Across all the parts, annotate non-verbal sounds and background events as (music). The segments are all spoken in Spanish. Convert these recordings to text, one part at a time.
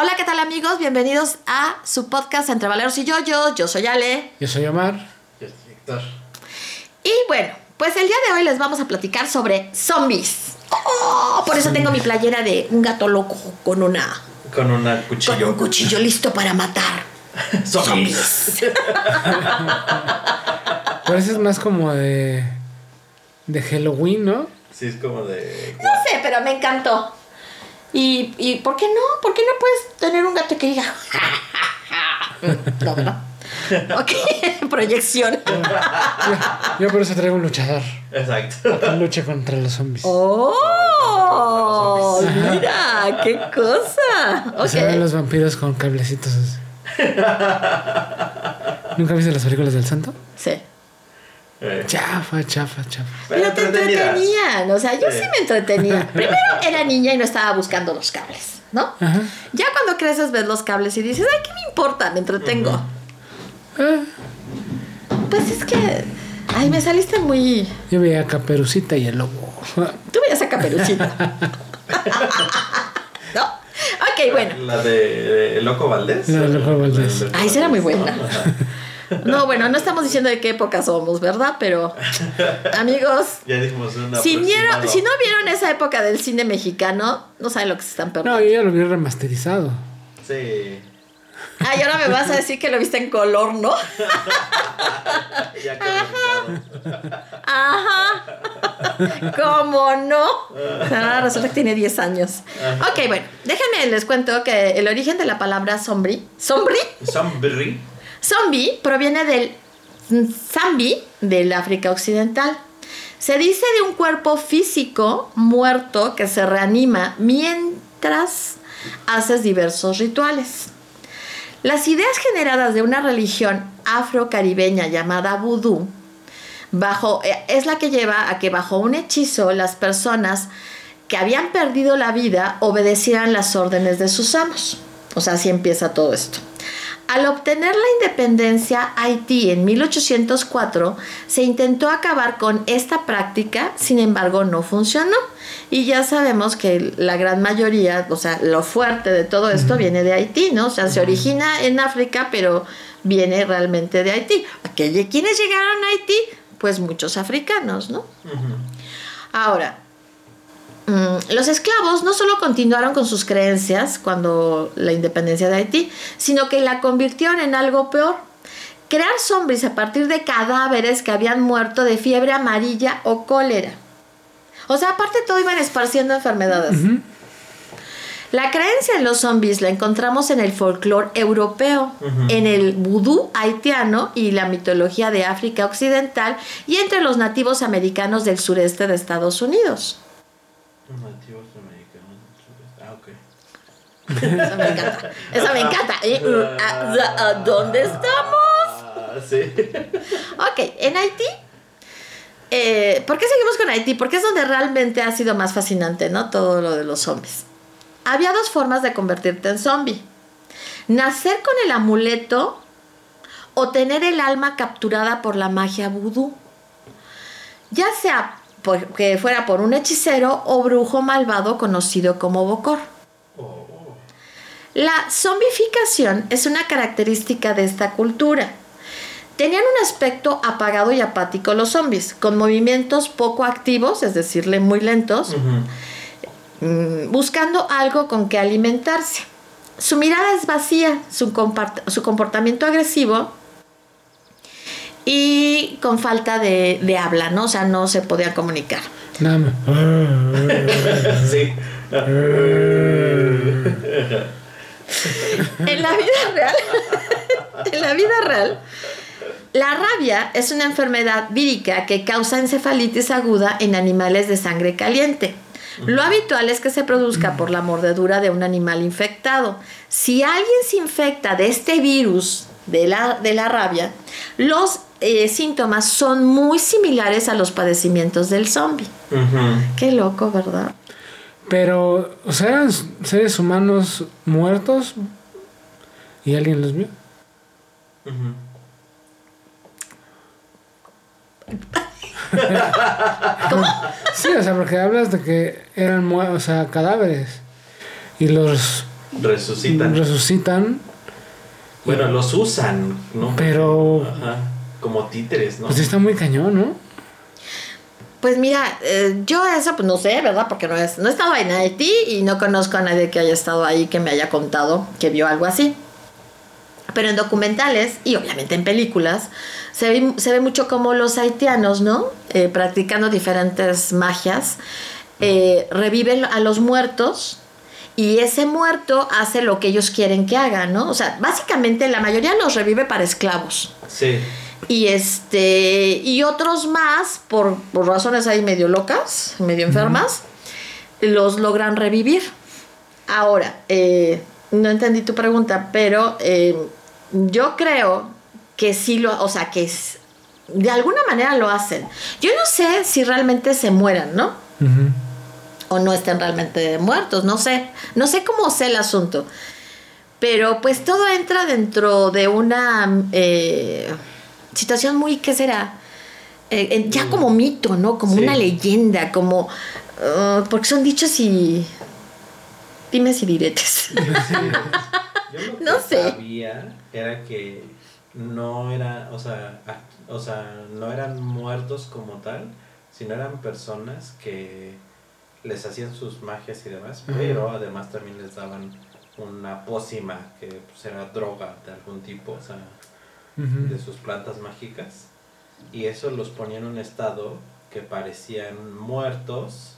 Hola, ¿qué tal amigos? Bienvenidos a su podcast Entre Valeros y Yo-Yo. Yo soy Ale. Yo soy Omar. Yo soy Héctor. Y bueno, pues el día de hoy les vamos a platicar sobre zombies. Oh, por eso tengo mi playera de un gato loco con una Con una con cuchillo. un cuchillo listo para matar (laughs) Zombies. (laughs) Es más como de. de Halloween, ¿no? Sí, es como de. No sé, pero me encantó. ¿Y, y por qué no? ¿Por qué no puedes tener un gato que diga? no, ¿verdad? Ok, (laughs) proyección. Yo por eso traigo un luchador. Exacto. Que luche contra los zombies. ¡Oh! Mira, qué cosa. Se ven los vampiros con cablecitos así. ¿Nunca viste las películas del santo? Sí. Eh, Chafa, chafa, chafa. Pero te entretenían, o sea, yo sí Sí. me entretenía. (laughs) Primero era niña y no estaba buscando los cables, ¿no? Ajá. Ya cuando creces ves los cables y dices, ay, ¿qué me importa? Me entretengo. Ah, Pues es que, ay, me saliste muy... yo veía a Caperucita y el lobo. Tú veías a Caperucita. (laughs) ¿No? Ok, bueno. La de, de Loco Valdés. La de Loco Valdés. Ay, esa era muy buena. No, bueno, no estamos diciendo de qué época somos, ¿verdad? Pero, amigos, (laughs) Ya dijimos una. si, vieron, si no vieron esa época del cine mexicano, no saben lo que se están perdiendo. No, yo ya lo vi remasterizado. Sí. Ay, ahora me vas a decir que lo viste en color, ¿no? (laughs) Ya colonizado. Ajá. ¿Cómo no? Ah, resulta que tiene 10 años. Ok, bueno, déjenme les cuento que el origen de la palabra zombie, zombie, Zombie. Zombie proviene del zambi del África Occidental. Se dice de un cuerpo físico muerto que se reanima mientras haces diversos rituales. Las ideas generadas de una religión afrocaribeña llamada vudú bajo, eh, es la que lleva a que bajo un hechizo las personas que habían perdido la vida obedecieran las órdenes de sus amos. O sea, así empieza todo esto. Al obtener la independencia Haití en 1804, se intentó acabar con esta práctica, sin embargo no funcionó. Y ya sabemos que la gran mayoría, o sea, lo fuerte de todo esto viene de Haití, ¿no? O sea, se origina en África, pero viene realmente de Haití. ¿Aquellos ¿Quiénes llegaron a Haití? Pues muchos africanos, ¿no? Ahora, los esclavos no solo continuaron con sus creencias cuando la independencia de Haití, sino que la convirtieron en algo peor. Crear zombies a partir de cadáveres que habían muerto de fiebre amarilla o cólera. O sea, aparte todo iban esparciendo enfermedades. La creencia en los zombies la encontramos en el folclore europeo, en el vudú haitiano y la mitología de África Occidental y entre los nativos americanos del sureste de Estados Unidos. Nativos americanos. Ah, ok. Esa me encanta. Esa me encanta. Eh, (laughs) ah, ah, ¿Dónde estamos? Ah, sí. (laughs) Ok, en Haití. eh, ¿Por qué seguimos con Haití? Porque es donde realmente ha sido más fascinante, ¿no? Todo lo de los zombies. Había dos formas de convertirte en zombie. Nacer con el amuleto o tener el alma capturada por la magia vudú. Ya sea por- que fuera por un hechicero o brujo malvado conocido como Bokor. Oh, La zombificación es una característica de esta cultura. Tenían un aspecto apagado y apático los zombies, con movimientos poco activos, es decir, muy lentos, buscando algo con que alimentarse. Su mirada es vacía, su, su comportamiento agresivo y con falta de, de habla, ¿no? O sea, no se podía comunicar. Nada más. (laughs) Sí. En la vida real, en la vida real, la rabia es una enfermedad vírica que causa encefalitis aguda en animales de sangre caliente. Lo habitual es que se produzca por la mordedura de un animal infectado. Si alguien se infecta de este virus de la, de la rabia, los eh, síntomas son muy similares a los padecimientos del zombie. Qué loco, ¿verdad? Pero, o sea, eran seres humanos muertos y alguien los vio. (laughs) Sí, o sea, porque hablas de que eran o sea, cadáveres y los Resucitan. resucitan. bueno, los usan, ¿no? Pero- Ajá. Como títeres, ¿no? Pues está muy cañón, ¿no? Pues mira, eh, yo eso pues no sé, ¿verdad? Porque no, es, no he estado en Haití y no conozco a nadie que haya estado ahí que me haya contado que vio algo así. Pero en documentales y obviamente en películas se ve, se ve mucho como los haitianos, ¿no? Eh, practicando diferentes magias, eh, reviven a los muertos y ese muerto hace lo que ellos quieren que haga, ¿no? O sea, básicamente la mayoría los revive para esclavos. Sí. Y este. Y otros más, por, por razones ahí medio locas, medio enfermas, los logran revivir. Ahora, eh, no entendí tu pregunta, pero eh, yo creo que sí lo. O sea, que es- de alguna manera lo hacen. Yo no sé si realmente se mueran, ¿no? O no estén realmente muertos, no sé, no sé cómo sé el asunto. Pero pues todo entra dentro de una eh, situación muy, ¿qué será? Eh, eh, ya como mito, ¿no? Como Sí. una leyenda, como... uh, porque son dichos y... Dimes y diretes. (laughs) (laughs) Yo lo que No sé. sabía era que no era, o sea, o sea, no eran muertos como tal, sino eran personas que les hacían sus magias y demás, pero además también les daban una pócima que pues, era droga de algún tipo, o sea, De sus plantas mágicas, y eso los ponía en un estado que parecían muertos.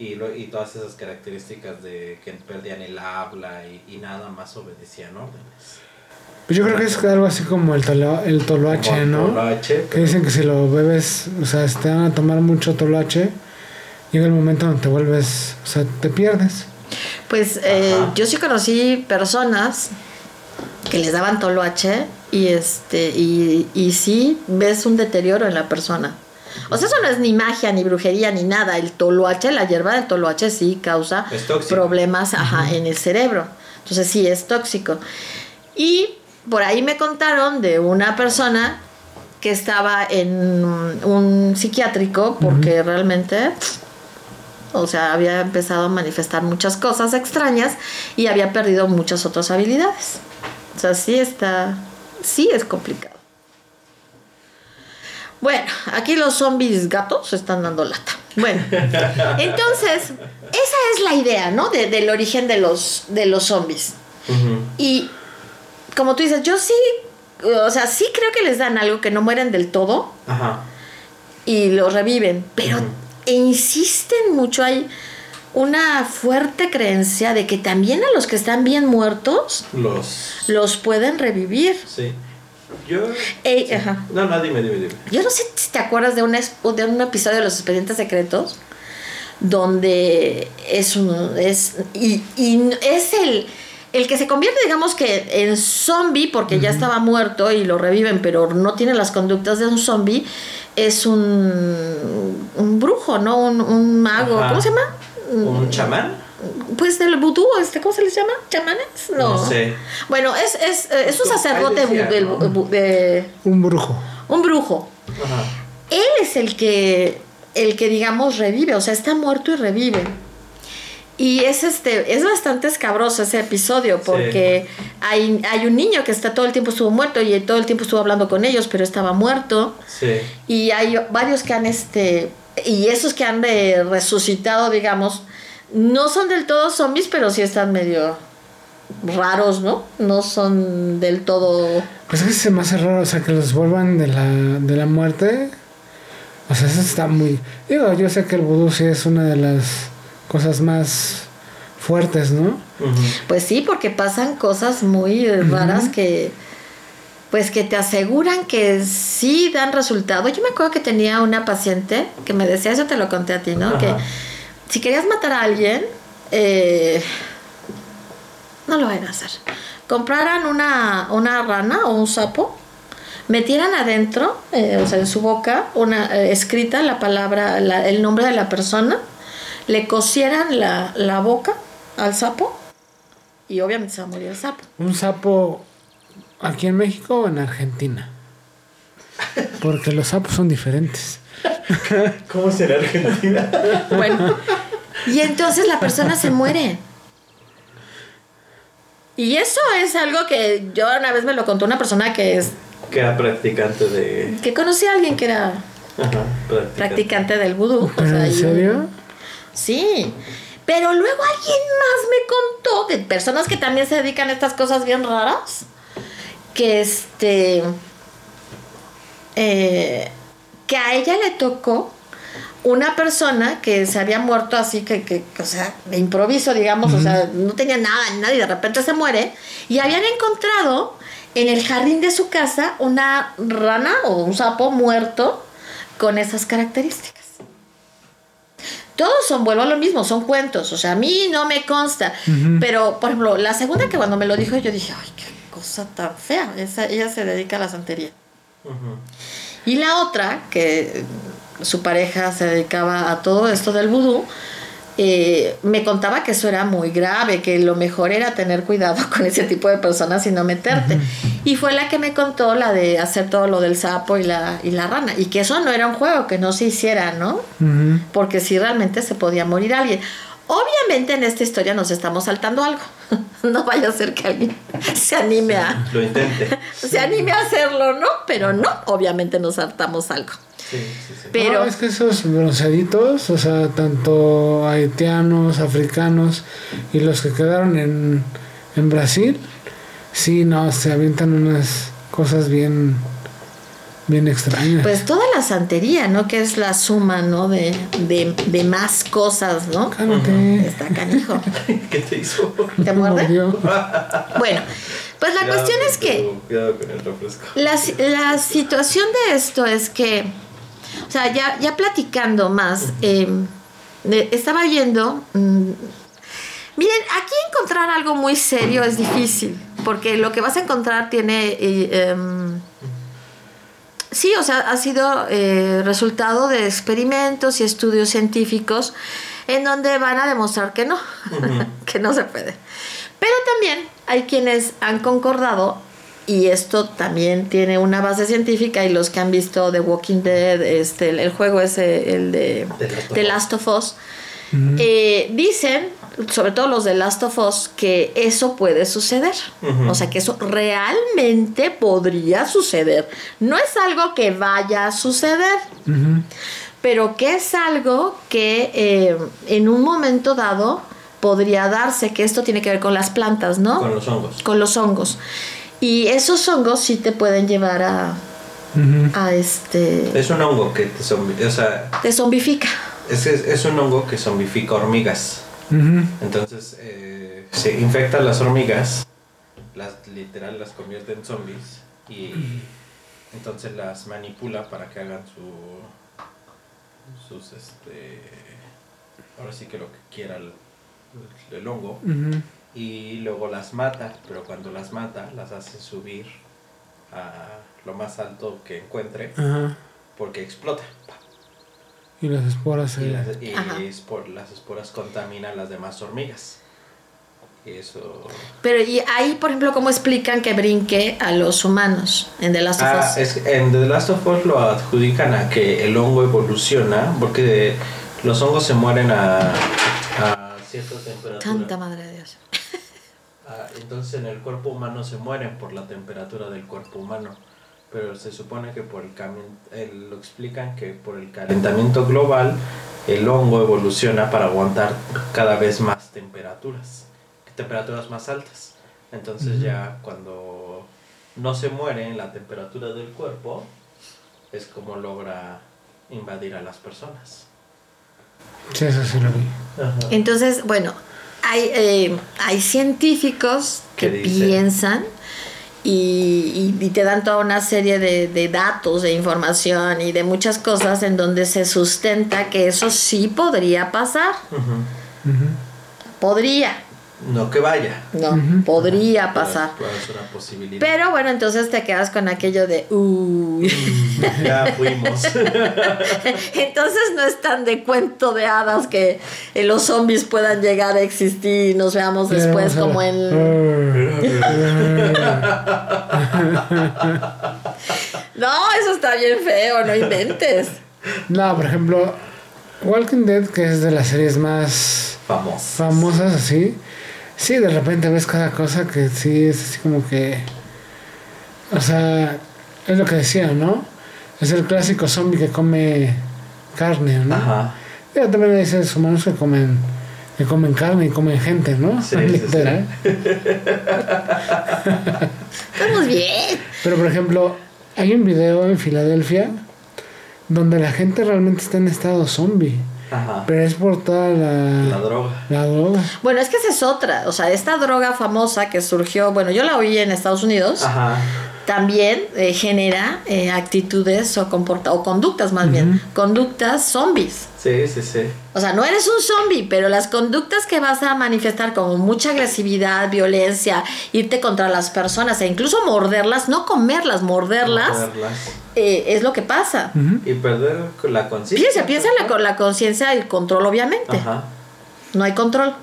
Y, lo- y todas esas características de que perdían el habla y, y nada más obedecían órdenes. Pues yo creo que es algo así como el, tolo, el toloache, Como ¿no? toloache, Que dicen que si lo bebes, o sea, si te van a tomar mucho toloache, llega el momento donde te vuelves, o sea, te pierdes. Pues eh, yo sí conocí personas que les daban toloache y este y, y sí ves un deterioro en la persona. O sea, eso no es ni magia, ni brujería, ni nada. El toloache, la hierba del toloache sí causa problemas ajá, en el cerebro. Entonces sí es tóxico. Y por ahí me contaron de una persona que estaba en un psiquiátrico porque realmente o sea, había empezado a manifestar muchas cosas extrañas y había perdido muchas otras habilidades. O sea, sí está, sí es complicado. Bueno, aquí los zombies gatos están dando lata. Bueno, (laughs) entonces, esa es la idea, ¿no? De- del origen de los, de los zombies. Y como tú dices, yo sí, o sea, sí creo que les dan algo que no mueren del todo Ajá. y los reviven, pero e insisten mucho, hay una fuerte creencia de que también a los que están bien muertos Los. los pueden revivir. Sí. Yo. Ey, sí. ajá. No, no, dime, dime, dime. Yo no sé si te acuerdas de un, es- de un episodio de Los Expedientes Secretos donde es un es y, y es el el que se convierte digamos que en zombie porque ya estaba muerto y lo reviven pero no tiene las conductas de un zombie es un un brujo no un, un mago Ajá. cómo se llama ¿Un chamán? pues del vudú este cómo se les llama chamanes no, No sé. bueno es es, eh, es un sacerdote de Un brujo. un brujo Ajá. él es el que, el que digamos revive, o sea, está muerto y revive. Y es este, es bastante escabroso ese episodio porque hay, hay un niño que está todo el tiempo estuvo muerto y todo el tiempo estuvo hablando con ellos, pero estaba muerto. Sí. Y hay varios que han este, y esos que han de resucitado, digamos, no son del todo zombies, pero sí están medio raros, ¿no? No son del todo Pues es que se me hace raro, o sea, que los vuelvan de la, de la muerte. O sea, eso está muy... Digo, yo sé que el vudú sí es una de las cosas más fuertes, ¿no? Pues sí, porque pasan cosas muy raras que pues que te aseguran que sí dan resultado. Yo me acuerdo que tenía una paciente que me decía, eso te lo conté a ti, ¿no? Ajá. Que si querías matar a alguien, eh, no lo vayan a hacer. Compraran una, una rana o un sapo, metieran adentro, eh, o sea, en su boca, una eh, escrita la palabra, la- el nombre de la persona, le cosieran la, la boca al sapo y obviamente se va a morir el sapo. Un sapo aquí en México o en Argentina. Porque los sapos son diferentes. (laughs) ¿Cómo será Argentina? Bueno, y entonces la persona se muere. Y eso es algo que yo una vez me lo contó una persona que es Que era practicante de. que conocí a alguien que era Ajá, practicante. practicante del vudú. o ¿Pero sea, en y- serio? Sí. Pero luego alguien más me contó de personas que también se dedican a estas cosas bien raras. Que este. eh, que a ella le tocó una persona que se había muerto así que, que, que, o sea, de improviso, digamos, o sea, no tenía nada ni nada y de repente se muere. Y habían encontrado en el jardín de su casa una rana o un sapo muerto con esas características. Todos son, vuelvo a lo mismo, son cuentos. O sea, a mí no me consta. Pero, por ejemplo, la segunda que cuando me lo dijo, yo dije, ay, qué cosa tan fea. Esa, ella se dedica a la santería. Y la otra, que su pareja se dedicaba a todo esto del vudú, eh, me contaba que eso era muy grave, que lo mejor era tener cuidado (laughs) con ese tipo de personas y no meterte. Y fue la que me contó la de hacer todo lo del sapo y la, y la rana. Y que eso no era un juego, que no se hiciera, ¿no? Porque si realmente se podía morir alguien. Obviamente en esta historia nos estamos saltando algo. (laughs) No vaya a ser que alguien (laughs) se anime a, Lo intente. (laughs) se anime a hacerlo, ¿no? Pero no, obviamente nos saltamos algo. Sí, sí, sí. Pero No, es que esos bronceaditos, o sea, tanto haitianos, africanos y los que quedaron en, en Brasil, sí, no, se avientan unas cosas bien, bien extrañas. Pues toda la santería, ¿no? Que es la suma, ¿no? De, de, de más cosas, ¿no? Cálmate. Está canijo. (laughs) ¿Qué te hizo? ¿Te muerde? Bueno, pues la cuestión es que con el refresco. la, la situación de esto es que, o sea, ya, ya platicando más, eh, de- estaba yendo... mm, miren, aquí encontrar algo muy serio es difícil, porque lo que vas a encontrar tiene... eh, em, Sí, o sea, ha sido eh, resultado de experimentos y estudios científicos en donde van a demostrar que no, (laughs) que no se puede. Pero también hay quienes han concordado, y esto también tiene una base científica, y los que han visto The Walking Dead, este, el, el juego ese, el de The Last of The Us. Last of Us, eh, dicen, sobre todo los de Last of Us, que eso puede suceder. O sea, que eso realmente podría suceder. No es algo que vaya a suceder, pero que es algo que eh, en un momento dado podría darse, que esto tiene que ver con las plantas, ¿no? Con los hongos. Con los hongos. Y esos hongos sí te pueden llevar a, a este... Es un hongo que te zombi- O sea, Te zombifica. es, es, es un hongo que zombifica hormigas. Entonces, eh, se infecta a las hormigas, las literal las convierte en zombies y entonces las manipula para que hagan su sus este ahora sí que lo que quiera el, el hongo. Y luego las mata, pero cuando las mata las hace subir a lo más alto que encuentre porque explota. Y las esporas Y, las, y espor- las esporas contaminan las demás hormigas. Y eso. Pero y ahí, por ejemplo, ¿cómo explican que brinque a los humanos en The Last of Ah, Us? es, en The Last of Us lo adjudican a que el hongo evoluciona porque los hongos se mueren a, a cierta temperatura. Tanta madre de Dios. Ah, entonces en el cuerpo humano se mueren por la temperatura del cuerpo humano. Pero se supone que por el cambio, lo explican que por el calentamiento global el hongo evoluciona para aguantar cada vez más temperaturas, temperaturas más altas. Entonces ya cuando no se muere en la temperatura del cuerpo es como logra invadir a las personas. Sí, eso sí lo vi. Entonces, bueno, hay, eh, hay científicos que piensan y, y- y te dan toda una serie de, de datos, de información y de muchas cosas en donde se sustenta que eso sí podría pasar. Podría, No que vaya. no, podría pasar. pero es una posibilidad. Pero bueno, entonces te quedas con aquello de, uy. (laughs) ya fuimos. (laughs) Entonces no es tan de cuento de hadas que eh, los zombies puedan llegar a existir y nos veamos después como en... (laughs) No, eso está bien feo, no inventes. No, por ejemplo, Walking Dead, que es de las series más Vamos. famosas así, Sí, de repente ves cada cosa que sí es así como que. O sea, es lo que decía, ¿no? Es el clásico zombie que come carne, ¿no? Ajá. Pero también hay seres humanos que comen, que comen carne y comen gente, ¿no? (laughs) Sí, sí, Literal. Estamos bien. Pero por ejemplo, hay un video en Filadelfia donde la gente realmente está en estado zombie. Ajá. Pero es por toda la, La droga. la droga. Bueno, es que esa es otra. O sea, esta droga famosa que surgió, bueno, yo la oí en Estados Unidos, Ajá. también eh, genera eh, actitudes o, comporta o conductas más bien, conductas zombies. Sí, sí, sí. O sea, no eres un zombie, pero las conductas que vas a manifestar como mucha agresividad, violencia, irte contra las personas e incluso morderlas, no comerlas, morderlas, Morderlas. eh, es lo que pasa. Y perder la conciencia. Piensa, piensa en la, con la conciencia y el control, obviamente. Ajá. No hay control.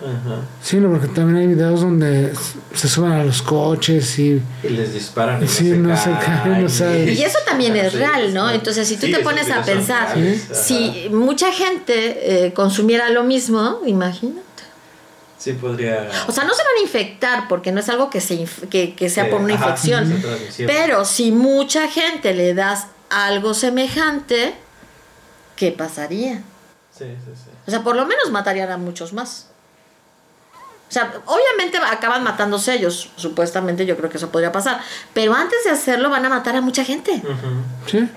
Ajá. Sí, no, porque también hay videos donde se suben a los coches y Y les disparan y Sí, no no se se caen, caen. no saben. Y eso también es Sí, real, ¿no? sí. Entonces, si tú Sí, te pones a pensar, reales, si mucha gente eh, consumiera lo mismo, imagínate. Sí, podría. O sea, no se van a infectar porque no es algo que, se inf- que, que sea por una ajá, infección. Pero si mucha gente le das algo semejante, ¿qué pasaría? Sí, sí, sí. O sea, por lo menos matarían a muchos más. O sea, obviamente acaban matándose ellos, supuestamente yo creo que eso podría pasar. Pero antes de hacerlo van a matar a mucha gente. Sí,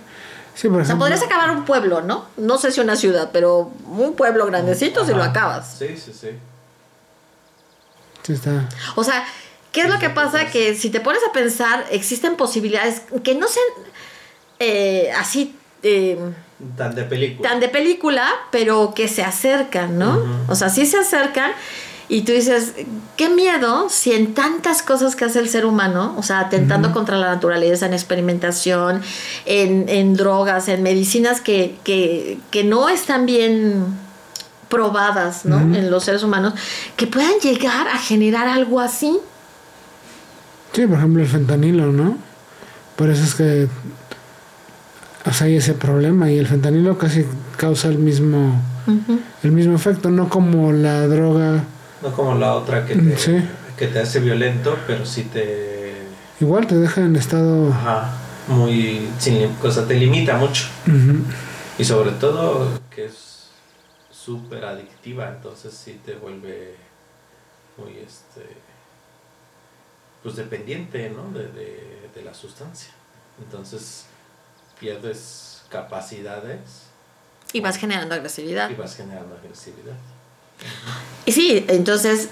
sí, por O sea, ejemplo. podrías acabar un pueblo, ¿no? No sé si una ciudad, pero un pueblo grandecito si lo acabas. Sí, sí, sí. Sí, está. O sea, ¿qué es lo que pasa? Que si te pones a pensar, existen posibilidades que no sean eh, así eh, Tan de película. tan de película, pero que se acercan, ¿no? O sea, sí se acercan y tú dices, qué miedo si en tantas cosas que hace el ser humano, o sea, atentando contra la naturaleza, en experimentación, en, en drogas, en medicinas que, que, que no están bien probadas, ¿no? En los seres humanos, que puedan llegar a generar algo así. Sí, por ejemplo, el fentanilo, ¿no? Por eso es que. O sea, hay ese problema y el fentanilo casi causa el mismo, el mismo efecto, no como la droga. No como la otra que te, Sí. que te hace violento, pero sí te. Igual te deja en estado. Ajá. Muy. Sin, o sea, te limita mucho. Y sobre todo que es súper adictiva, entonces sí te vuelve muy este pues dependiente ¿no? de, de, de la sustancia. Entonces pierdes capacidades Y vas generando agresividad. y vas generando agresividad. Y sí, entonces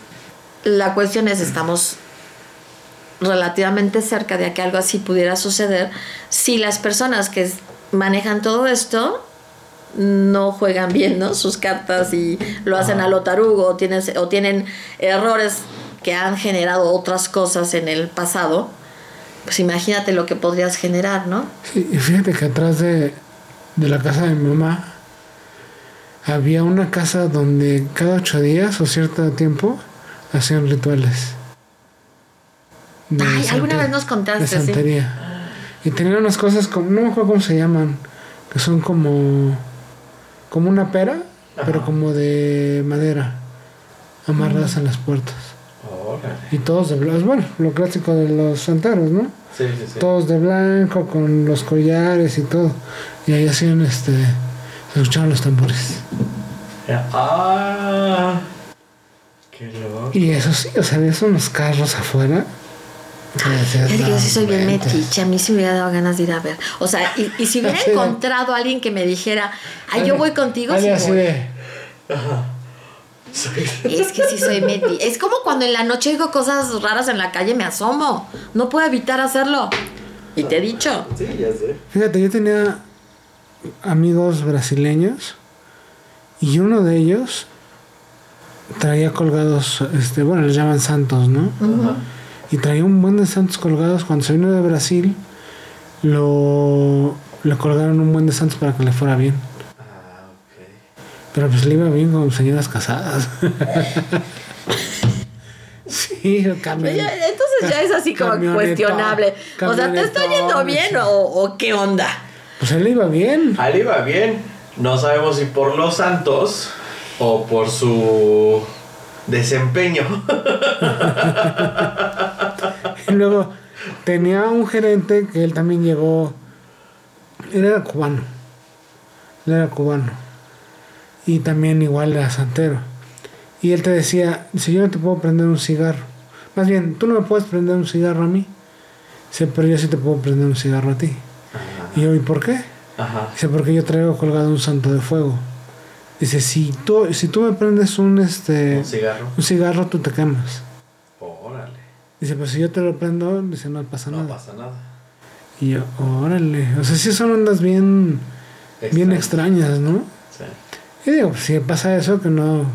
la cuestión es, estamos relativamente cerca de que algo así pudiera suceder si las personas que manejan todo esto no juegan bien ¿no? sus cartas y lo hacen a lo tarugo o tienen, o tienen errores que han generado otras cosas en el pasado, pues imagínate lo que podrías generar, ¿no? Sí, y fíjate que atrás de, de la casa de mi mamá había una casa donde cada ocho días o cierto tiempo hacían rituales. de Ay, alguna vez nos de contaste, sí. santería. Y tenían unas cosas como, no me acuerdo cómo se llaman, que son como, como una pera, pero como de madera, amarradas en las puertas. Y todos de blanco, bueno, lo clásico de los santeros, ¿no? Sí, sí, sí. Todos de blanco, con los collares y todo. Y ahí hacían este, se escuchaban los tambores. Ah, qué loco. Y eso sí, o sea, ves unos carros afuera. decías, Es que yo sí soy bien metiche, a mí sí me hubiera dado ganas de ir a ver. O sea, y, y si hubiera encontrado a alguien que me dijera, ay, yo voy contigo, sí voy. (laughs) Es que sí soy meti. Es como cuando en la noche digo cosas raras en la calle, me asomo. No puedo evitar hacerlo. Y te he dicho. Sí, ya sé. Fíjate, yo tenía amigos brasileños y uno de ellos traía colgados, este, bueno, les llaman santos, ¿no? Ajá. Y traía un buen de santos colgados. Cuando se vino de Brasil, lo le colgaron un buen de santos para que le fuera bien. Ah, ok. Pero pues le iba bien con señoras casadas. (laughs) sí, el cambio. Ya- Entonces ya es así como cuestionable. O sea, ¿te está yendo bien o qué onda? Pues él le iba bien. Ali va bien. No sabemos si por los santos o por su Desempeño. (laughs) Y luego tenía un gerente que él también llegó. Él era cubano. Él era cubano. Y también igual era santero. Y él te decía, si yo no te puedo prender un cigarro. Más bien, tú no me puedes prender un cigarro a mí. Dice, pero yo sí te puedo prender un cigarro a ti. Y yo, ¿y por qué? Ajá. Dice, porque yo traigo colgado un santo de fuego. Dice, si tú, si tú me prendes un este Un cigarro. un cigarro, tú te quemas. Órale. Dice, pues si yo te lo prendo, dice, no pasa No nada. pasa nada. Y yo, órale. O sea, sí son ondas bien, bien extrañas, ¿no? Sí. Y digo, pues, si pasa eso, que no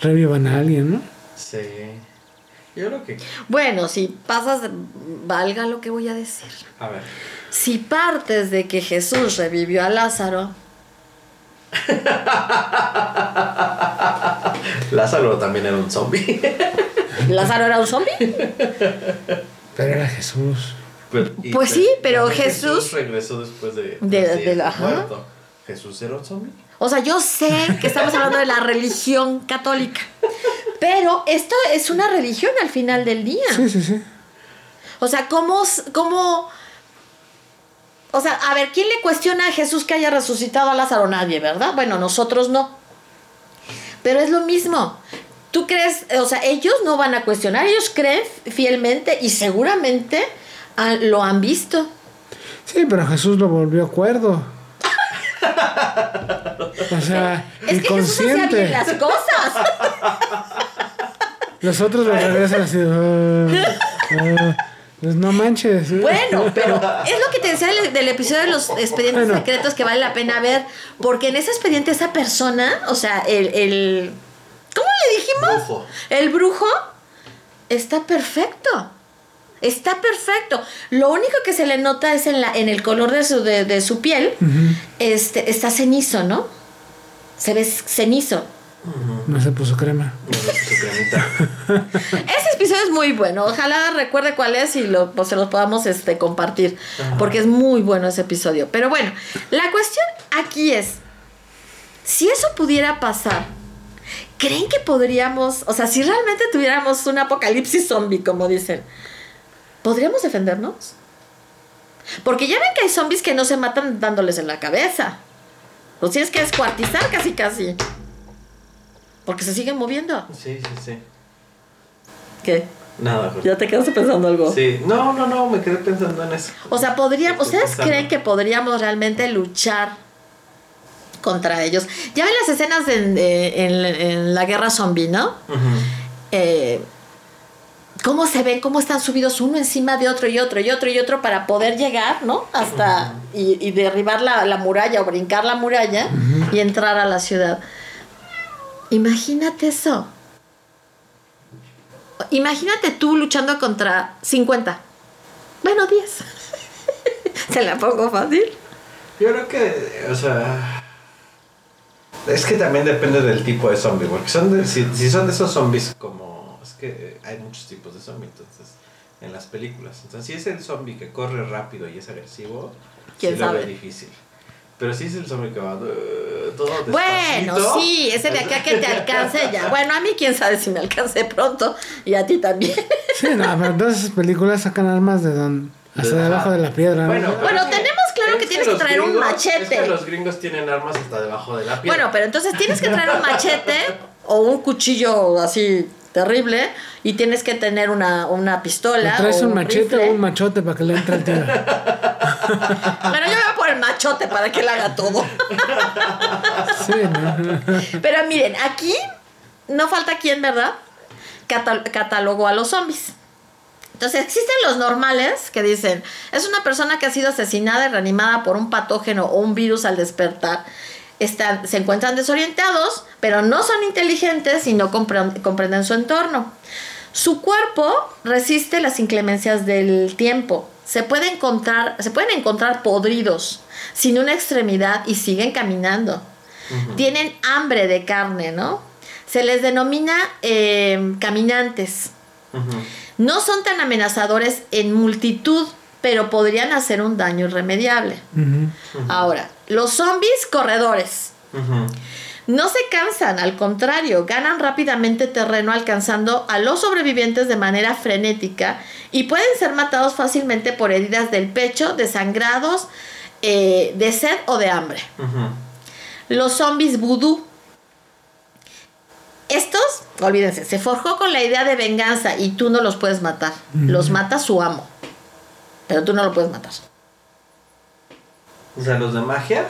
revivan a alguien, ¿no? Sí. Yo creo que. Bueno, si pasas, valga lo que voy a decir. A ver. Si partes de que Jesús revivió a Lázaro, (laughs) Lázaro también era un zombie. (laughs) ¿Lázaro era un zombie? Pero era Jesús. Pero- y- Pues sí, pero también Jesús- regresó después de. De- así, de la- ajá. muerto. ¿Jesús era un zombie? O sea, yo sé que estamos hablando de la religión católica, pero esto es una religión al final del día. Sí, sí, sí. O sea, ¿cómo, cómo... O sea, a ver, ¿quién le cuestiona a Jesús que haya resucitado a Lázaro? Nadie, ¿verdad? Bueno, nosotros no. Pero es lo mismo. ¿Tú crees? O sea, ellos no van a cuestionar, ellos creen fielmente y seguramente lo han visto. Sí, pero Jesús lo volvió cuerdo. O sea, Es que Jesús hacía bien inconsciente. las cosas. Los otros lo regresan así. "Ah, ah". Pues no manches. Bueno, pero (laughs) es lo que te decía del, del episodio de los expedientes Bueno. secretos que vale la pena ver, porque en ese expediente esa persona, o sea, el, el ¿cómo le dijimos? Brujo. El brujo está perfecto. Está perfecto. Lo único que se le nota es en la en el color de su de, de su piel, este está cenizo, ¿no? Se ve cenizo. No se puso crema. No le puso cremita. (laughs) Ese episodio es muy bueno. Ojalá recuerde cuál es y lo, pues, se los podamos este, compartir. Ajá. Porque es muy bueno ese episodio. Pero bueno, la cuestión aquí es: si eso pudiera pasar, ¿creen que podríamos, o sea, si realmente tuviéramos un apocalipsis zombie, como dicen, ¿podríamos defendernos? Porque ya ven que hay zombies que no se matan dándoles en la cabeza. Los tienes que descuartizar casi, casi. Porque se siguen moviendo. Sí, sí, sí. ¿Qué? Nada, güey. ¿Ya te quedaste pensando algo? Sí. No, no, no, me quedé pensando en eso. O sea, podríamos, Estoy ¿ustedes pensando. creen que podríamos realmente luchar contra ellos? Ya ven las escenas en, eh, en- en la guerra zombie, ¿no? Eh, ¿Cómo se ven? ¿Cómo están subidos uno encima de otro y otro y otro y otro para poder llegar, ¿no? Hasta y, y derribar la, la muralla o brincar la muralla y entrar a la ciudad. Imagínate eso. Imagínate tú luchando contra 50. Bueno, 10. (laughs) Se la pongo fácil. Yo creo que, o sea. Es que también depende del tipo de zombie, porque son de- si, si son de esos zombies como. Es que hay muchos tipos de zombies, entonces. En las películas. Entonces, si es el zombie que corre rápido y es agresivo, ¿Quién sí lo sabe? veo difícil. Pero si es el zombie que va todo despacito. Bueno, sí, ese de acá que te alcance ya. (laughs) Bueno, a mí quién sabe si me alcance pronto y a ti también. Sí, no, pero todas esas películas sacan armas de don, hasta debajo de la piedra. ¿no? Bueno, pero Bueno, tenemos claro es que tienes que traer un machete. Es que los gringos tienen armas hasta debajo de la piel. Bueno, pero entonces tienes que traer un machete o un cuchillo así terrible y tienes que tener una, una ¿Le pistola. traes o un machete rifle. o un machote para que le entre el tiro? (laughs) Bueno, yo voy por el machote para que él haga todo. (laughs) Sí, ¿no? Pero miren, aquí no falta quien, ¿verdad? Catal- catalogó a los zombies. Entonces existen los normales que dicen, es una persona que ha sido asesinada y reanimada por un patógeno o un virus al despertar. Están, se encuentran desorientados, pero no son inteligentes y no compren- comprenden su entorno. Su cuerpo resiste las inclemencias del tiempo. Se, puede encontrar, se pueden encontrar podridos, sin una extremidad y siguen caminando. Tienen hambre de carne, ¿no? Se les denomina eh, caminantes. No son tan amenazadores en multitud, pero podrían hacer un daño irremediable. Ahora, los zombies corredores. No se cansan, al contrario, ganan rápidamente terreno alcanzando a los sobrevivientes de manera frenética y pueden ser matados fácilmente por heridas del pecho, desangrados, eh, de sed o de hambre. Los zombies vudú. Estos, olvídense, se forjó con la idea de venganza y tú no los puedes matar. Los mata su amo. Pero tú no lo puedes matar. O sea, los de magia.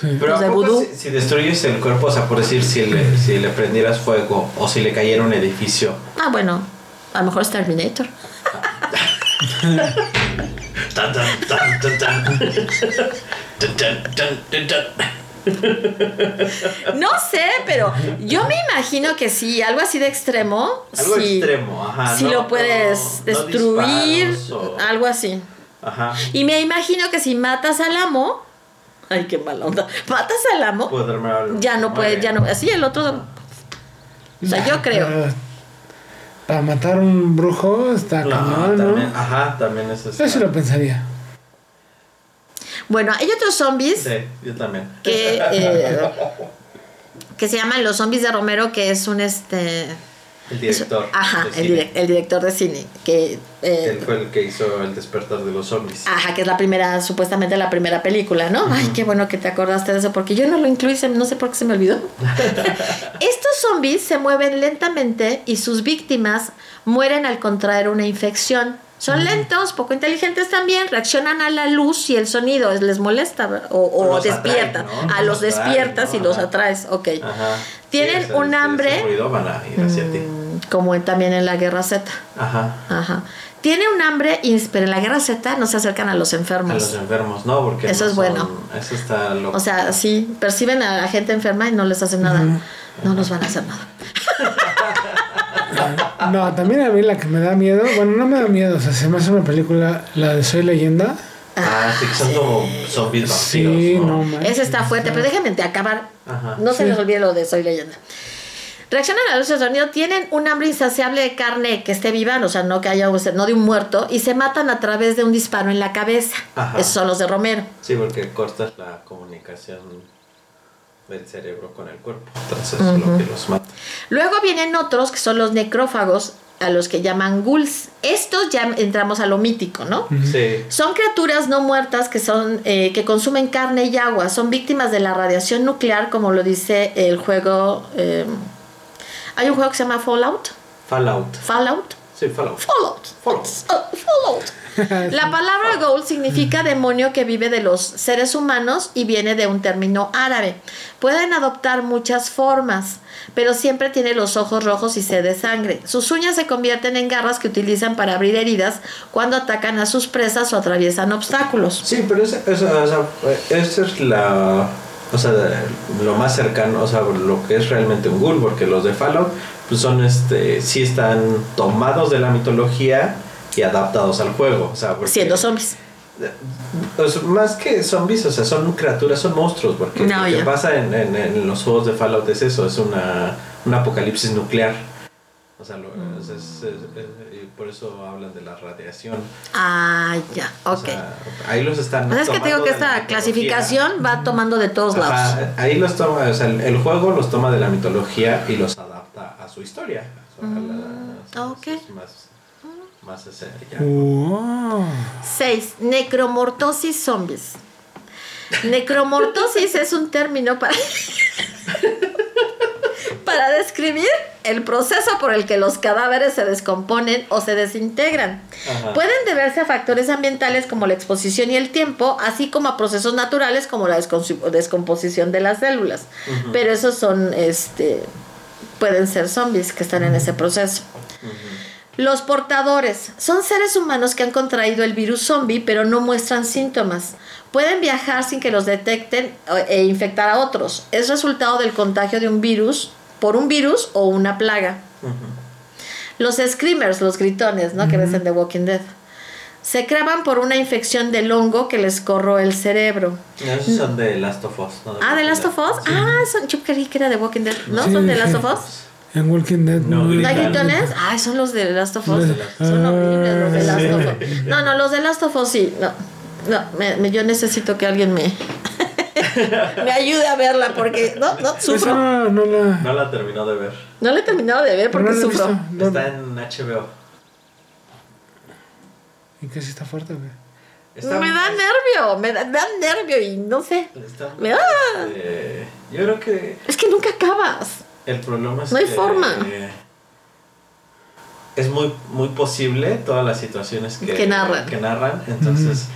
Sí. Pero Los ¿a de poco vudú. si, si destruyes el cuerpo, o sea, por decir, si le, si le prendieras fuego o si le cayera un edificio. Ah, bueno, a lo mejor es Terminator. (laughs) Tan, tan, tan, tan, tan. Tan, tan, tan, tan, tan. (laughs) No sé, pero yo me imagino que sí, algo así de extremo. Algo sí, extremo, ajá. no- lo puedes no- no destruir, disparos o- algo así. Ajá. Y me imagino que si matas al amo, ay, qué mala onda, matas al amo, ya no puedes, ya no, así el otro, o sea, yo creo. Para, matar un brujo está No, cañón, también, ¿no? ajá, también eso es. Sí lo pensaría. Bueno, hay otros zombies Sí, yo también. que, (laughs) eh, que se llaman los zombies de Romero, que es un este... El director. Ajá, el, direc- el director de cine, que... eh, Él fue el que hizo el despertar de los zombies. Ajá, que es la primera, supuestamente la primera película, ¿no? Ay, qué bueno que te acordaste de eso, porque yo no lo incluí, no sé por qué se me olvidó. (laughs) Estos zombies se mueven lentamente y sus víctimas mueren al contraer una infección. Son lentos, poco inteligentes también, reaccionan a la luz y el sonido, les molesta o, o Los atraen, ¿no? A los Los despiertas y ¿no? los Ajá. atraes, ok. Ajá. Tienen Sí, o sea, un ese- hambre. ese ruido van a ir hacia ti. Mm, Como también en la Guerra Z. Ajá. Ajá. Tiene un hambre, pero en la Guerra Z no se acercan a los A enfermos. los enfermos, no, porque. Eso no es son- bueno. Eso está loco. O sea, sí, perciben a la gente enferma y no les hacen nada. No nos van a hacer nada. (laughs) (laughs) No, también a mí la que me da miedo, bueno, no me da miedo, o sea, se me hace una película, la de Soy Leyenda. ah, sí, que son como zombies vampiros. Sí, no, ¿no? Ese está fuerte, pero déjenme de acabar. Ajá. No se Sí. les olvide lo de Soy Leyenda. Reaccionan a la luz del sonido, tienen un hambre insaciable de carne que esté viva, o sea, no que haya no de un muerto, y se matan a través de un disparo en la cabeza. Ajá. Esos son los de Romero. Sí, porque cortas la comunicación del cerebro con el cuerpo. Entonces, es lo que los mata. Luego vienen otros que son los necrófagos, a los que llaman ghouls. Estos ya entramos a lo mítico, ¿no? Sí. Son criaturas no muertas que son eh, que consumen carne y agua. Son víctimas de la radiación nuclear, como lo dice el juego. eh, hay un juego que se llama Fallout. Fallout. Fallout. Sí, Fallout. Fallout. Fallout. Oh, Fallout. (laughs) La palabra ghoul significa demonio que vive de los seres humanos y viene de un término árabe. Pueden adoptar muchas formas, pero siempre tiene los ojos rojos y sed de sangre. Sus uñas se convierten en garras que utilizan para abrir heridas cuando atacan a sus presas o atraviesan obstáculos. Sí, pero esa, esa es la. O sea, lo más cercano, o sea, lo que es realmente un ghoul, porque los de Fallout, pues son este. Sí están tomados de la mitología y adaptados al juego. O sea, porque- Siendo zombies. Pues, más que zombies, o sea, son criaturas, son monstruos, porque No, lo que pasa en, en- en los juegos de Fallout es eso, es una, un apocalipsis nuclear. O sea, lo- Mm. es- es- es- es- y por eso hablan de la radiación. Ah, ya, O ok. sea, ahí los están. Sea, es que te digo que esta clasificación va tomando de todos lados. Ahí los toma, o sea, el, el juego los toma de la mitología y los adapta a su historia. O sea, a la- a ok. sus Más, más ya. Wow. 6. Necromortosis zombies. Necromortosis es un término para, (laughs) para describir el proceso por el que los cadáveres se descomponen o se desintegran. Ajá. Pueden deberse a factores ambientales como la exposición y el tiempo, así como a procesos naturales como la descomposición de las células. Pero esos son, este, pueden ser zombies que están en ese proceso. Los portadores son seres humanos que han contraído el virus zombie pero no muestran síntomas. Pueden viajar sin que los detecten eh, e infectar a otros. Es resultado del contagio de un virus por un virus o una plaga. Los screamers, los gritones, ¿no? Que ves en The Walking Dead. Se crean por una infección del hongo que les corroe el cerebro. Esos son de Last of Us. ¿no? Ah, ¿de Last of Us? Sí. Ah, son, yo creí que era de Walking Dead. ¿No? Sí, ¿Son de. Last of Us? En Walking Dead No, no. ¿No hay Gritan. gritones? Ay, son los de Last of Us. Los- Son horribles los de Last Sí. of Us. No, no, los de Last of Us sí. No, no me- me- yo necesito que alguien me, (laughs) me ayude a verla porque no, no Esa sufro. no, no la. No la terminó de ver. No la he terminado de ver porque he sufro. visto. No. Está en HBO. ¿Y qué sí está fuerte, güey? Está- me da nervio, me da, me da nervio y no sé. está- Me da- yo creo que Es que nunca acabas. El problema es No hay que forma. es muy muy posible todas las situaciones que, Que narran. que narran, entonces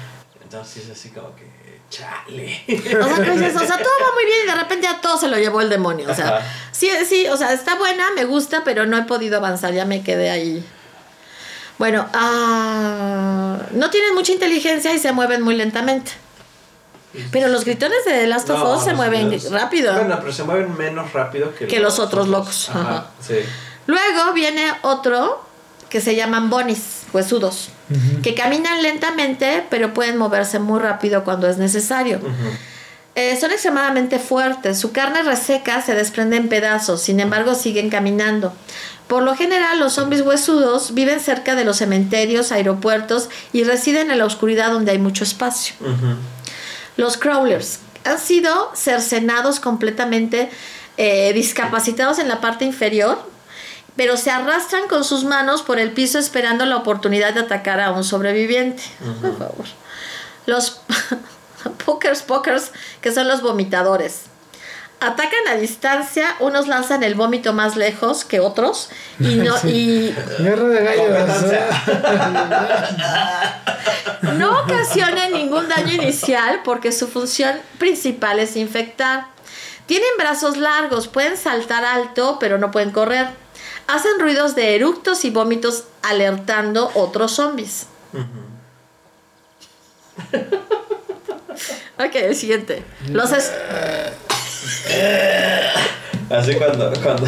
entonces es así como que chale. O sea, dices, o sea, todo va muy bien y de repente ya todo se lo llevó el demonio. O sea, Ajá. sí, sí, o sea, está buena, me gusta, pero no he podido avanzar, ya me quedé ahí. Bueno, ah, no tienen mucha inteligencia y se mueven muy lentamente. Pero los gritones de The Last of No, Us se mueven rápido. Bueno, pero se mueven menos rápido que, Que los otros locos. Ajá. sí. Luego viene otro que se llaman bonis, huesudos, que caminan lentamente, pero pueden moverse muy rápido cuando es necesario. Eh, son extremadamente fuertes, su carne reseca se desprende en pedazos, sin embargo siguen caminando. Por lo general, los zombies huesudos viven cerca de los cementerios, aeropuertos y residen en la oscuridad donde hay mucho espacio. Los crawlers han sido cercenados completamente, eh, discapacitados en la parte inferior, pero se arrastran con sus manos por el piso esperando la oportunidad de atacar a un sobreviviente. Por favor. Los (laughs) pokers, pokers, que son los vomitadores. Atacan a distancia, unos lanzan el vómito más lejos que otros y (laughs) no y Guerra de gallos. No ocasionan ningún daño inicial porque su función principal es infectar. Tienen brazos largos, pueden saltar alto, pero no pueden correr. Hacen ruidos de eructos y vómitos alertando otros zombies. Ok, el siguiente. Los es- (laughs) Así cuando, cuando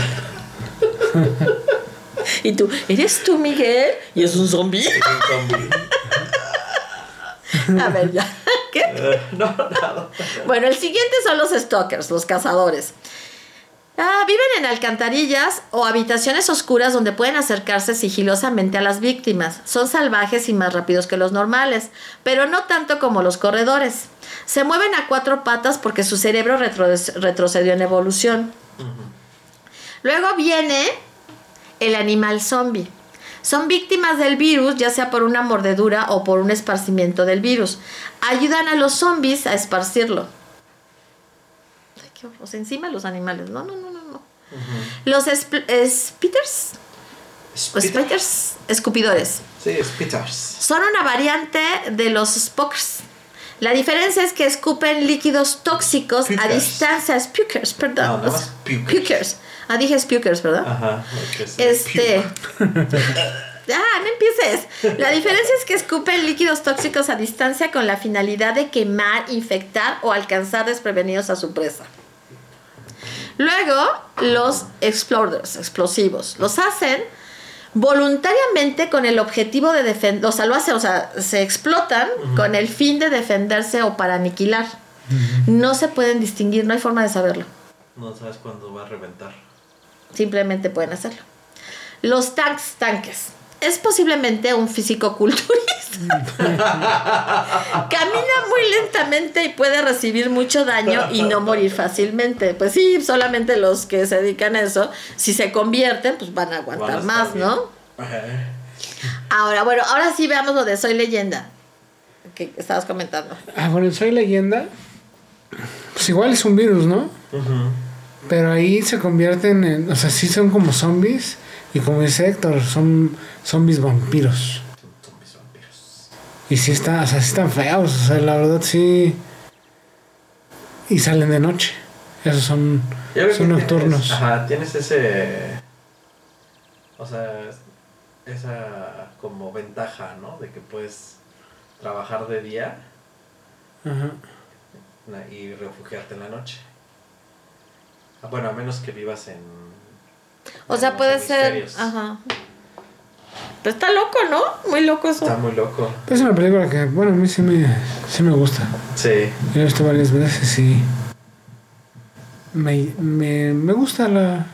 y tú, ¿eres tú, Miguel? Y es un zombie. un zombie. A ver, ya. (laughs) ¿Qué? Eh, no, nada. Bueno, el siguiente son los stalkers, los cazadores. Ah, viven en alcantarillas o habitaciones oscuras donde pueden acercarse sigilosamente a las víctimas. Son salvajes y más rápidos que los normales, pero no tanto como los corredores. Se mueven a cuatro patas porque su cerebro retro- retrocedió en evolución. Luego viene el animal zombie. Son víctimas del virus, ya sea por una mordedura o por un esparcimiento del virus. Ayudan a los zombies a esparcirlo. Ay, qué horror. O sea, encima los animales. No, no, no. Los spitters, Spitters. escupidores. Sí, spitters. Son una variante de los spokers. La diferencia es que escupen líquidos tóxicos a Pukers. distancia. Spukers, perdón. No, nada más pukers. Pukers. Ah, dije spukers, ¿verdad? Ajá. Este. (laughs) Ah, no empieces. La diferencia es que escupen líquidos tóxicos a distancia con la finalidad de quemar, infectar o alcanzar desprevenidos a su presa. Luego, los exploders, explosivos, los hacen voluntariamente con el objetivo de defender, o sea, lo hacen, o sea, se explotan con el fin de defenderse o para aniquilar. No se pueden distinguir, no hay forma de saberlo. No sabes cuándo va a reventar. Simplemente pueden hacerlo. Los tanks, tanques. Es posiblemente un físico-culturista. (laughs) Camina muy lentamente y puede recibir mucho daño y no morir fácilmente. Pues sí, solamente los que se dedican a eso, si se convierten, pues van a aguantar Van a estar más, bien. ¿no? Ajá. Ahora, bueno, ahora sí veamos lo de Soy Leyenda. Que estabas comentando. Ah, bueno, soy leyenda. Pues igual es un virus, ¿no? Pero ahí se convierten en. O sea, sí son como zombies. Y como dice Héctor, son zombies vampiros. Zombies vampiros. Y sí, está, o sea, sí están feos. O sea, la verdad sí. Y salen de noche. Esos son, son nocturnos. Tienes, ajá, tienes ese. O sea, esa como ventaja, ¿no? De que puedes trabajar de día Ajá. y refugiarte en la noche. Ah, Bueno, a menos que vivas en. O sea, puede ser. Ajá. Pero está loco, ¿no? Muy loco eso. Está muy loco. Es una película que, bueno, a mí sí me, sí me gusta. Sí. Yo he visto varias veces y. Me, me, me gusta la.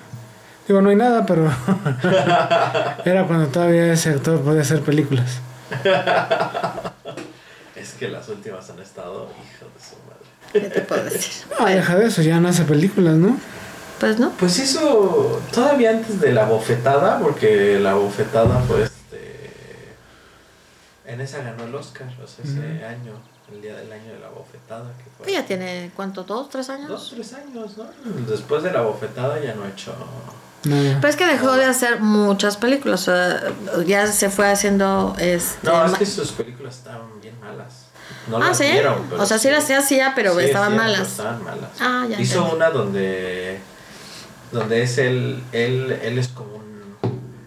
Digo, no hay nada, pero. (laughs) Era cuando todavía ese actor podía hacer películas. (laughs) Es que las últimas han estado, hijo de su madre. ¿Qué te puedo decir? Ah, deja de eso, ya no hace películas, ¿no? Pues no. Pues hizo todavía antes de la bofetada, porque la bofetada fue este. En esa ganó el Oscar, o sea, ese año, el día del año de la bofetada. Que fue Pues ya tiene, ¿cuánto? ¿Dos, tres años? Dos, tres años, ¿no? Después de la bofetada ya no ha hecho. Pues es que dejó de hacer muchas películas. o sea, ya se fue haciendo. Este, No, es que sus películas estaban bien malas. No ah, las sí. vieron, pero o sea, sí las hacía, pero Sí, estaban sí, pero malas. Estaban malas. Ah, ya Hizo entendí. una donde. Donde es él. Él, él es como un,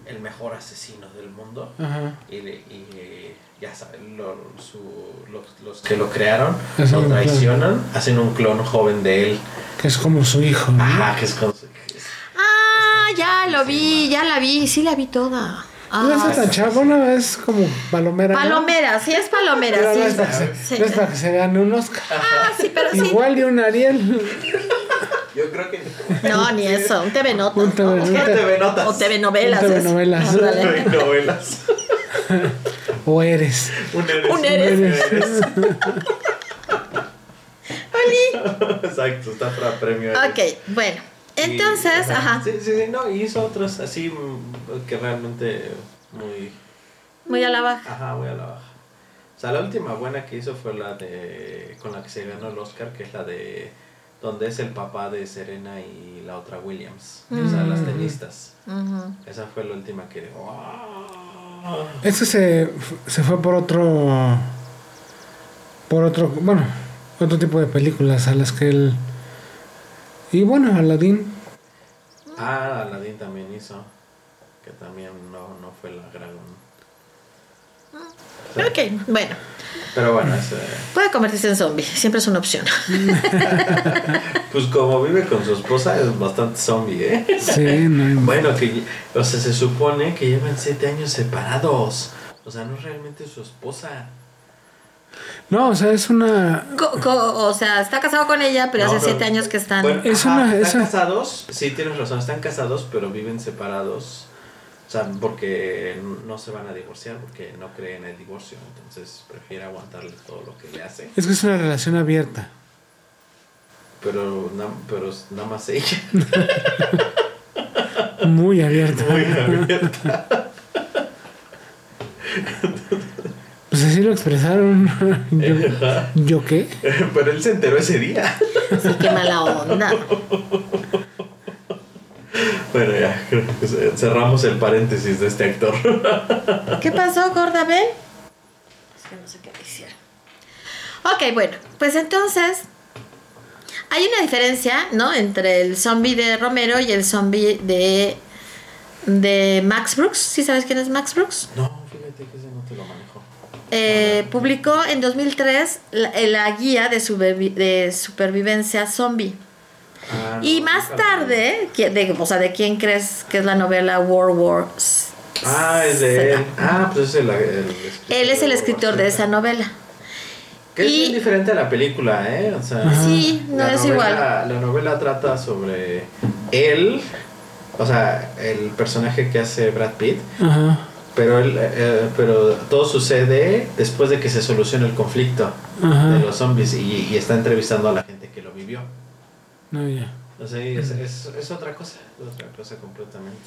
el mejor asesino del mundo. Ajá. Y, le- y ya saben, lo- su- los, los que lo crearon Hacen lo traicionan, hacen un clon joven de él. Que es como su hijo, ¿no? Ajá, que es con su- es- Ah, ya lo vi, ya la vi, sí la vi toda. Ah, No está tan chavo, bueno, es como palomera. ¿no? palomera, sí es palomera, Pero sí. no es para que se- Sí. no es para que se gane un Oscar. Ah, sí, pero sí. Igual y un Ariel. Yo creo que. No, ni eso, un TV Notas. Un TV ¿no? Notas. Un TV Notas. O TV Novelas. Un TV. Novelas. Novelas. O eres. Un eres. Un eres. eres. (laughs) Oli. Exacto, está para premio. Ok, bueno. Entonces, Y- ajá. Sí, sí, sí, no, y hizo otras así mm, que realmente muy. Muy a la baja. Ajá, muy a la baja. O sea, la última buena que hizo fue la de. con la que se ganó el Oscar, que es la de. Donde es el papá de Serena y la otra Williams. O sea, las Mm. tenistas. Esa fue la última que. ¡Wow! Este se, se fue por otro. Por otro. Bueno, otro tipo de películas a las que él. Y bueno, Aladdin. Ah, Aladdin también hizo. Que también no, no fue la gran. Ok, bueno. Pero bueno, ese, Puede convertirse en zombie, siempre es una opción. (laughs) pues como vive con su esposa es bastante zombie, ¿eh? Sí, no hay- Bueno, que o sea, se supone que llevan siete años separados. O sea, no es realmente su esposa. No, o sea, es una. Co- co- o sea, está casado con ella, pero No, hace no. siete años que están. Bueno, Es ajá, una- están esa- casados, sí tienes razón, están casados, pero viven separados. O sea, porque no se van a divorciar, porque no creen en el divorcio. Entonces prefiere aguantarle todo lo que le hace. Es que es una relación abierta. Pero, na- pero nada más ella. (laughs) Muy abierta. Muy abierta. Pues así lo expresaron. (laughs) Yo, ¿yo qué? Pero él se enteró ese día. Sí, qué mala onda. Bueno, ya, creo que ce- cerramos el paréntesis de este actor. ¿Qué pasó, gorda Ben? Es que no sé qué le hicieron. Ok, bueno, pues entonces. Hay una diferencia, ¿no? Entre el zombie de Romero y el zombie de. de Max Brooks. ¿Sí sabes quién es Max Brooks? No, fíjate que ese no te lo manejo. Eh, publicó en 2003 la, la guía de, supervi- de supervivencia zombie. Ah, no, Y más tarde, ¿qui- de, o sea, ¿de quién crees que es la novela World War? Ah, es de él. Ah, pues es el, el escritor Él es el de escritor de esa novela. Que es bien diferente a la película, ¿eh? O sea, Sí, no la es novela- igual. La novela trata sobre él, o sea, el personaje que hace Brad Pitt, Ajá. pero él, eh, pero todo sucede después de que se soluciona el conflicto Ajá. de los zombies y, y está entrevistando a la gente que lo vivió. No, ya. O sea, es, es, es otra cosa, es otra cosa completamente.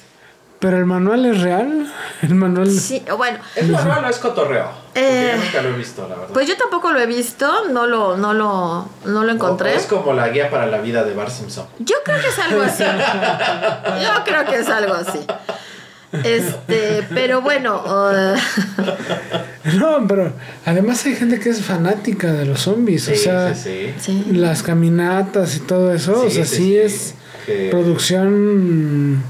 Pero el manual es real. El manual. Sí, bueno, ¿Es manual o es cotorreo? Porque Eh, yo nunca lo he visto, la verdad. pues yo tampoco lo he visto, no lo, no lo, no lo encontré. o es como la guía para la vida de Bart Simpson. Yo creo que es algo así. Yo creo que es algo así. Este, pero bueno, uh, (laughs) No, pero además hay gente que es fanática de los zombies. Sí, o sea, sí, sí. las caminatas y todo eso. o sea, sí, es Que- producción.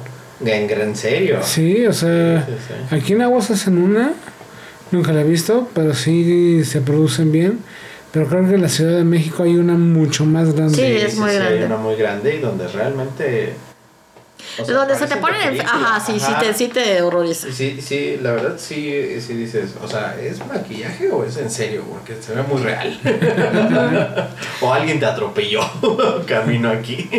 En gran serio. Sí, o sea, Sí, sí, sí. aquí en Aguas hacen una. Nunca la he visto, pero sí se producen bien. Pero creo que en la Ciudad de México hay una mucho más grande. Sí, es muy Hay grande. una muy grande y donde realmente. O sea, donde se te ponen película. ajá, sí, sí te, sí te horroriza. Sí, sí, la verdad sí, sí dices, o sea, ¿es maquillaje o es en serio? Porque se ve muy real. (laughs) o alguien te atropelló (laughs) camino aquí.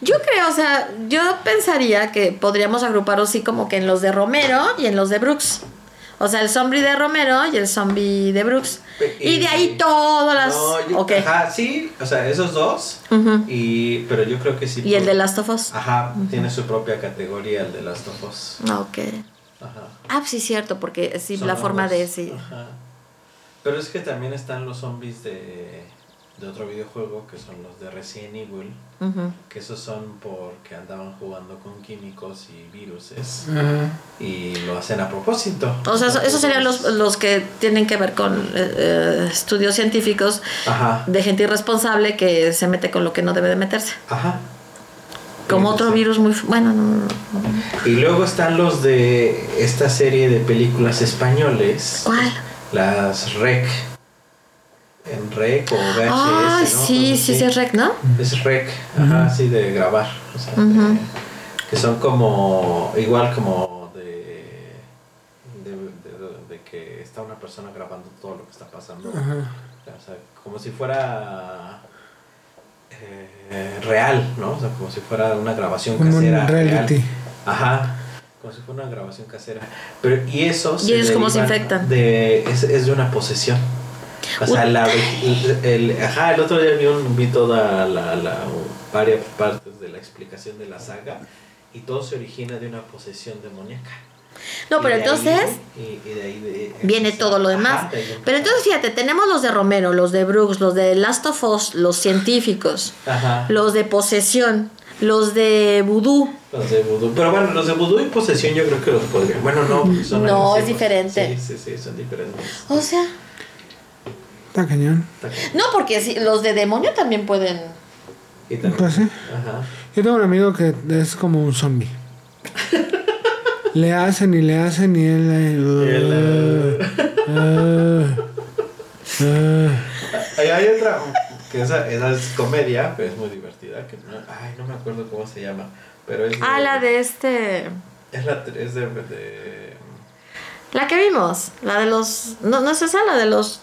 Yo creo, o sea, yo pensaría que podríamos agruparlos así como que en los de Romero y en los de Brooks. O sea, el zombie de Romero y el zombie de Brooks. Y de ahí todas las... No, yo- ok. Ajá, sí, o sea, esos dos. Ujú. Y, pero yo creo que sí. Y el de Last of Us. Ajá, tiene su propia categoría, el de las of Us. Ok. Ajá. Ah, sí, cierto, porque sí, Son la forma ambos. de... Sí. Ajá. Pero es que también están los zombies de, de otro videojuego, que son los de Resident Evil. Que esos son porque andaban jugando con químicos y viruses. Y lo hacen a propósito. O sea, eso- esos serían los, los que tienen que ver con eh, eh, estudios científicos Ajá. de gente irresponsable que se mete con lo que no debe de meterse. Ajá. Como otro virus muy... Bueno, no, no, no. Y luego están los de esta serie de películas españoles. ¿Cuál? Las REC. En REC o VHS. Ay, ¿no? sí, Cosas sí, así. sí, es rec, ¿no? Es rec, ajá, sí, de grabar. O sea, de- que son como, igual como de, de, de- de que está una persona grabando todo lo que está pasando. Ajá. O sea, como si fuera eh, real, ¿no? O sea, como si fuera una grabación Como un casera. reality. real. Ajá. Como si fuera una grabación casera. Pero, y esos. ¿Y ellos cómo se infectan? De, es, es de una posesión. O sea, la, el, el- ajá, el otro día vi, un, vi toda la, la, varias partes de la explicación de la saga y todo se origina de una posesión demoníaca. No, pero ahí- entonces y- y de ahí de- viene todo lo demás. Pero entonces fíjate, tenemos los de Romero, los de Brooks, los de Last of Us, los científicos, Ajá. los de posesión, los de vudú. Los de vudú. Pero bueno, los de vudú y posesión yo creo que los podría. Bueno, no, son No, es diferente. Sí, sí, sí, son diferentes. O sea, Está cañón. No, porque si- los de demonio también pueden... Y también- Pues sí. Ajá. Yo tengo un amigo que es como un zombie. (laughs) le hacen y le hacen y él... Y ah, ah, ah. Hay, hay otra, que esa, esa es comedia, pero es muy divertida. Que no, ay, no me acuerdo cómo se llama. Pero es Ah, la de este... Es, la, es de, de- La que vimos, la de los... No, no es esa, la de los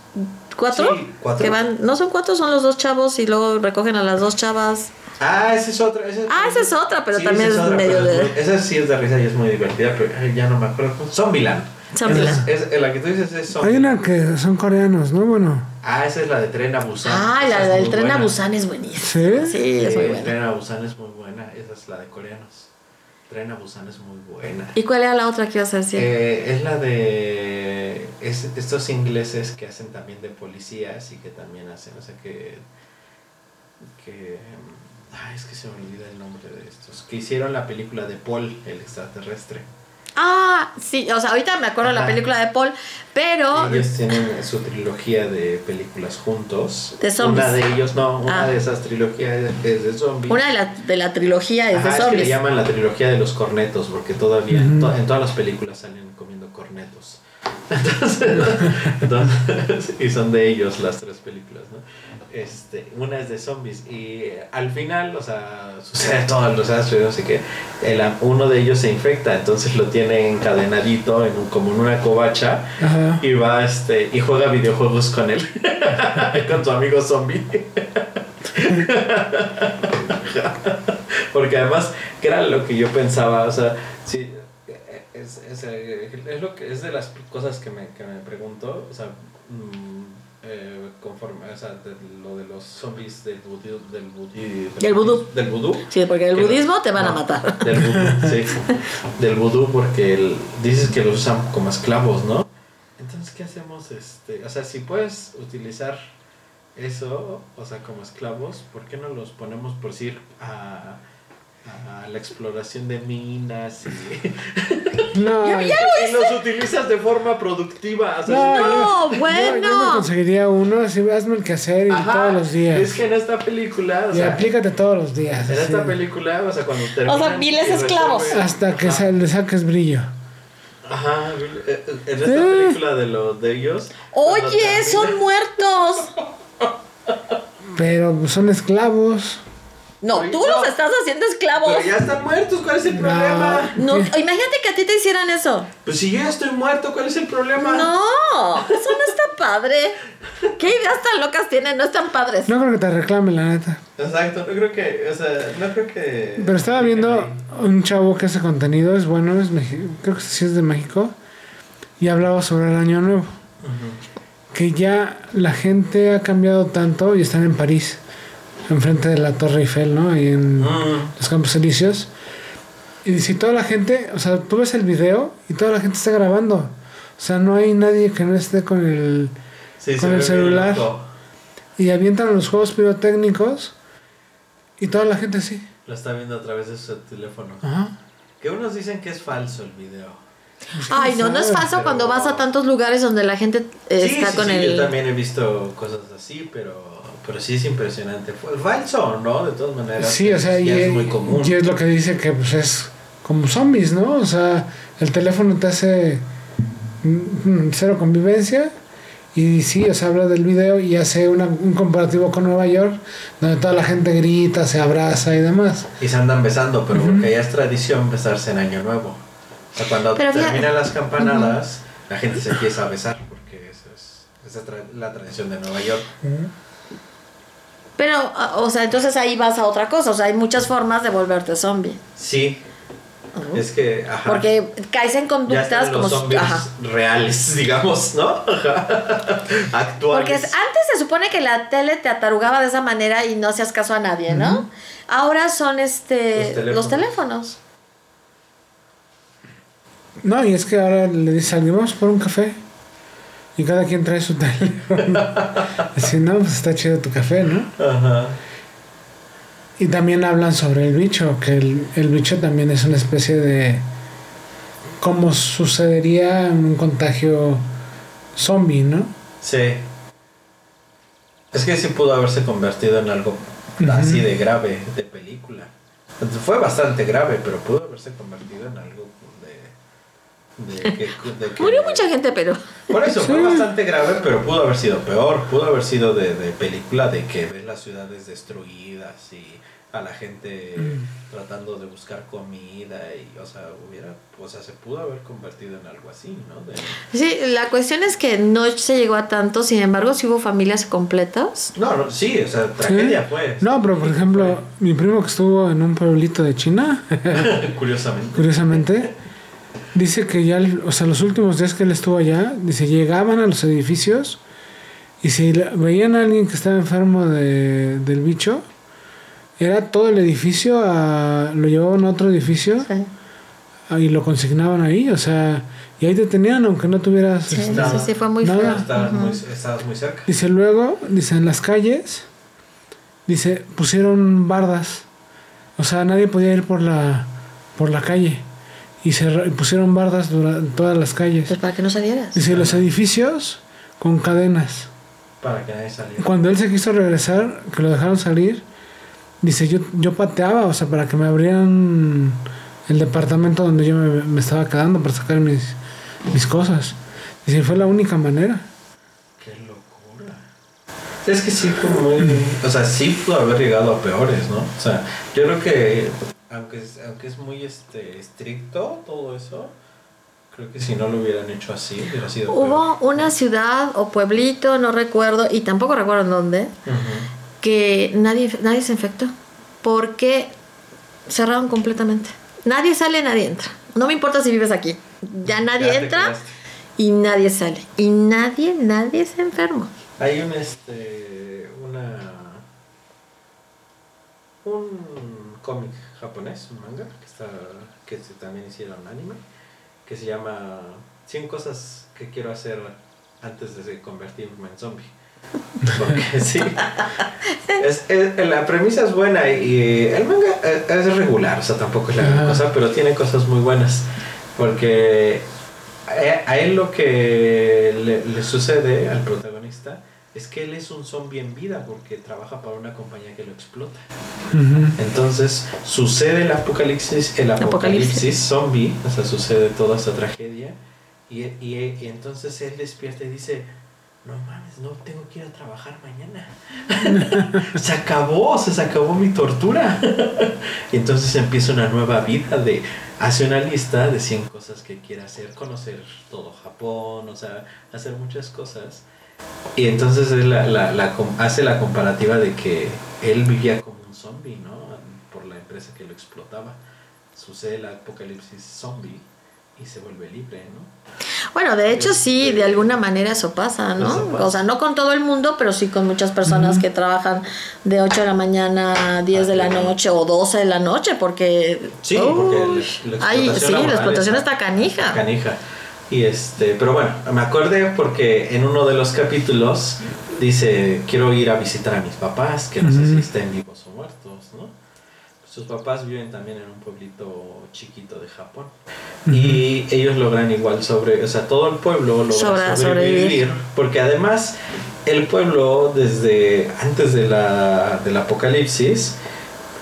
cuatro. Sí, cuatro. Que van, no son cuatro, son los dos chavos y luego recogen a las dos chavas. Ah, esa es otra. Esa, Ah, esa es otra, pero Sí, también es otra, medio de- esa sí es de risa y es muy divertida, pero ay, ya no me acuerdo. Zombieland. Zombieland. Es, es- la que tú dices es Hay Zombieland. una que son coreanos, ¿no? Bueno, Ah, esa es la de Tren a Busan. Ah, Esa la es del tren a buena. Busan es buenísima. ¿sí? Sí, es muy buena. Tren a Busan es muy buena. Esa es la de coreanos. Tren a Busan es muy buena. ¿Y cuál era la otra que ibas a decir? Eh, es la de es- estos ingleses que hacen también de policías y que también hacen, o sea que que ay, es que se me olvida el nombre de estos que hicieron la película de Paul el extraterrestre. Ah, sí, o sea, ahorita me acuerdo de la película de Paul, pero... Ellos tienen su trilogía de películas juntos. De zombies. Una de ellos, no, una Ah. de esas trilogías es de zombies. Una de la, de la trilogía es Ajá, de es que le zombies. llaman la trilogía de los cornetos, porque todavía to- en todas las películas salen comiendo cornetos. Entonces, (laughs) entonces, y son de ellos las tres películas, ¿no? Este, una es de zombies y eh, al final, o sea, sucede todo, sea, sucede, no sé qué, el, uno de ellos se infecta, entonces lo tiene encadenadito en un- como en una covacha Ajá. y va este y juega videojuegos con él, (laughs) con tu amigo zombie. (laughs) Porque además, que era lo que yo pensaba, o sea, sí, es, es, eh, es lo que, es de las cosas que me, que me pregunto, o sea, mm, eh, conforme, o sea, de lo de los zombies del vudú, del vudú, Del vudú. del vudú. Sí, porque el Que- budismo te van a matar. Del vudú, sí. (laughs) Del vudú porque el- dices que los usan como esclavos, ¿no? Entonces, ¿qué hacemos? Este, o sea, si puedes utilizar eso, o sea, como esclavos, ¿por qué no los ponemos, por decir, a, a la exploración de minas y, (laughs) No, y los utilizas de forma productiva? O sea, No, yo- Yo, bueno. me conseguiría uno, así hazme el quehacer y Ajá, todos los días. Es que en esta película, o y sea, aplícate todos los días. en así. esta película, o sea, cuando terminan miles esclavos. Hasta que se le saques brillo. Ajá, eh, eh, en esta Sí. película de los de ellos. Oye, termina- son muertos. Pero son esclavos. No, tú no. los estás haciendo esclavos. Pero ya están muertos, ¿cuál es el No. problema? No, imagínate que a ti te hicieran eso. Pues si yo ya estoy muerto, ¿cuál es el problema? No, eso no está padre. ¿Qué ideas tan locas tienen? No están padres. No creo que te reclame, la neta. Exacto, no creo que, o sea, no creo que. Pero estaba viendo un chavo que hace contenido, es bueno, es creo que sí es de México, y hablaba sobre el Año Nuevo. Que ya la gente ha cambiado tanto y están en París, enfrente de la Torre Eiffel, ¿no? Ahí en Mm. los Campos Elíseos. Y si toda la gente, o sea, tú ves el video y toda la gente está grabando. O sea, no hay nadie que no esté con el... Sí, Con el celular. Y avientan los juegos pirotécnicos y toda la gente así. Lo está viendo a través de su teléfono. Ajá. Que unos dicen que es falso el video. Ay, no, no es falso Pero- cuando vas a tantos lugares donde la gente eh, Sí, está sí, con sí, el... yo también he visto cosas así, pero, pero sí es impresionante. Fue falso, ¿no? De todas maneras. Sí, o sea, y, es muy común. y es lo que dice que pues es como zombies, ¿no? O sea, el teléfono te hace mm, cero convivencia y sí, o sea, habla del video y hace una- un comparativo con Nueva York donde toda la gente grita, se abraza y demás. Y se andan besando, pero porque ya es tradición besarse en Año Nuevo. O sea, cuando Pero terminan las campanadas, la gente se empieza a besar, porque esa es, esa es tra- la tradición de Nueva York. Pero, ah, o sea, entonces ahí vas a otra cosa. O sea, hay muchas formas de volverte zombie. Sí, es que. Ajá. Porque caes en ya conductas como... los zombies Ajá. reales, (laughs) digamos, ¿no? Ajá. Actuales. Porque es- antes se supone que la tele te atarugaba de esa manera y no hacías caso a nadie, ¿no? Ahora son este Los los teléfonos. No, y es que ahora le dice alguien, vamos por un café. Y cada quien trae su teléfono. (laughs) Así, no, pues está chido tu café, ¿no? Ajá. Y también hablan sobre el bicho, que el, el bicho también es una especie de... cómo sucedería en un contagio zombie, ¿no? Sí. Es que sí pudo haberse convertido en algo así de grave, de película. Fue bastante grave, pero pudo haberse convertido en algo de... que, de que- Murió mucha gente, pero... Por eso, fue Sí. bastante grave, pero pudo haber sido peor. Pudo haber sido de, de película de que ves las ciudades destruidas y a la gente Mm. tratando de buscar comida y, o sea, hubiera, o sea, se pudo haber convertido en algo así, ¿no? De- Sí, la cuestión es que no se llegó a tanto, sin embargo, sí hubo familias completas. No, no, sí, o sea, tragedia fue. No, pero por ejemplo, mi primo que estuvo en un pueblito de China, (laughs) Curiosamente. curiosamente, dice que ya, o sea, los últimos días que él estuvo allá, dice, llegaban a los edificios y si veían a alguien que estaba enfermo de, del bicho, era todo el edificio, a- lo llevaban a otro edificio Sí, y lo consignaban ahí, o sea, y ahí te tenían aunque no tuvieras... sí, este, Nada. sí, sí, fue muy Nada. feo. Estabas, Ujú. muy, estabas muy cerca. Dice luego, dice en las calles, dice, pusieron bardas. O sea, nadie podía ir por la por la calle. Y se pusieron bardas durante todas las calles. Pues para que no salieras. Dice, los edificios con cadenas. Para que nadie saliera. Cuando él se quiso regresar, que lo dejaron salir, dice, yo, yo pateaba, o sea, para que me abrieran el departamento donde yo me, me estaba quedando para sacar mis, mis cosas. Dice, fue la única manera. Qué locura. Es que sí muy. O sea, sí pudo haber llegado a peores, ¿no? O sea, yo creo que, aunque es, aunque es muy este, estricto todo eso, creo que si no lo hubieran hecho así, hubiera sido Hubo una ciudad o pueblito, no recuerdo, y tampoco recuerdo en dónde, que nadie, nadie se infectó. Porque cerraron completamente. Nadie sale, nadie entra. No me importa si vives aquí. Ya nadie Ya entra quedaste. y nadie sale. Y nadie, nadie se enfermó. Hay un este. una. un cómic japonés, un manga, que está. que se- también hicieron anime, que se llama 100 cosas que quiero hacer antes de convertirme en zombie. Porque (laughs) sí. Es, es- la premisa es buena y el manga es, regular, o sea, tampoco es la gran Ajá. cosa, pero tiene cosas muy buenas. Porque a, a él lo que le, le sucede al protagonista es que él es un zombie en vida porque trabaja para una compañía que lo explota. Entonces sucede el apocalipsis, el apocalipsis, Apocalipsis. zombie, o sea, sucede toda esta tragedia y, y- y entonces él despierta y dice, no mames, no tengo que ir a trabajar mañana. (laughs) se acabó, o sea, se acabó mi tortura. y entonces empieza una nueva vida de, hace una lista de 100 cosas que quiere hacer, conocer todo Japón, o sea, hacer muchas cosas. Y entonces él la- la- hace la comparativa de que él vivía como un zombie, ¿no? Por la empresa que lo explotaba. Sucede el apocalipsis zombie y se vuelve libre, ¿no? Bueno, de hecho sí, de alguna manera eso pasa, ¿no? Eso pasa. O sea, no con todo el mundo, pero sí con muchas personas que trabajan de 8 de la mañana a 10 de la noche o 12 de la noche, porque... Sí, porque la- ay, explotación sí, la laboral explotación está- está canija. canija. Y este, pero bueno, me acordé porque en uno de los capítulos dice, quiero ir a visitar a mis papás, que no sé si estén vivos o muertos, ¿no? Sus papás viven también en un pueblito chiquito de Japón. Y ellos logran igual sobre, o sea, todo el pueblo logra Sobra- sobrevivir, sobrevivir. porque además el pueblo desde antes de la, del apocalipsis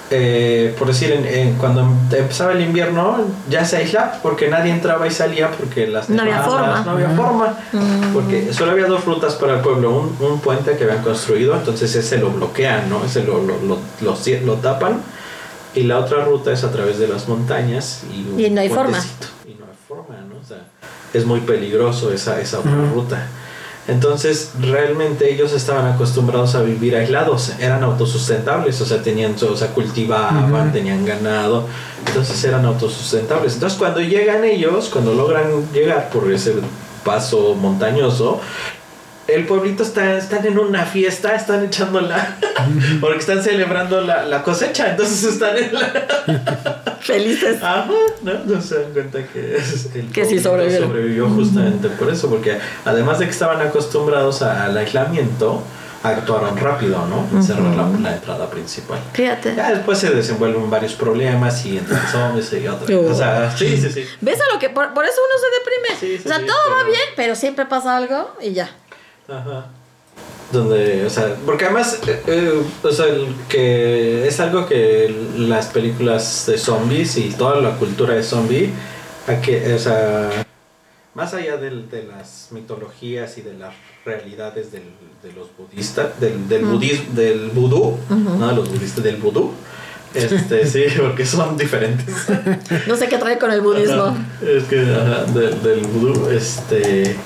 eh, por decir, en- en- cuando empezaba el invierno ya se aislaba porque nadie entraba y salía porque las No había nevadas, forma. no había forma. Mm. Porque solo había dos rutas para el pueblo, un, un puente que habían construido, entonces ese lo bloquean, ¿no? Ese lo, lo, lo, lo cie- lo tapan y la otra ruta es a través de las montañas y, un Y no hay forma. puentecito. Y no hay forma, ¿no? O sea, es muy peligroso esa, esa otra ruta. Entonces, realmente ellos estaban acostumbrados a vivir aislados, eran autosustentables, o sea, tenían, o sea, cultivaban, tenían ganado, entonces eran autosustentables. Entonces, cuando llegan ellos, cuando logran llegar por ese paso montañoso, el pueblito está, están en una fiesta, están echando la, (laughs) porque están celebrando la, la cosecha, entonces están en la, (laughs) Felices. Ajá, ¿no? No se dan cuenta que es el Que sí sobrevivieron. sobrevivió justamente por eso, porque además de que estaban acostumbrados al aislamiento, actuaron rápido, ¿no? Cerrar la, la entrada principal. Fíjate. Ya después se desenvuelven varios problemas y entran zombies y otras Oh. O sea, sí, sí, sí. ¿Ves a lo que? Por, por eso uno se deprime. Sí, sí, o sea, sí, todo va bien, pero siempre pasa algo y ya. Ajá. Donde, o sea, porque además, eh, eh, o sea, el que es algo que las películas de zombies y toda la cultura de zombie, o sea, más allá del- de las mitologías y de las realidades del, de los budistas, del, del Mm. budismo, del vudú, Ujú. no de los budistas, del vudú, este, (laughs) sí, porque son diferentes. No sé qué trae con el budismo. Ajá, Es que ajá, del, del vudú, este,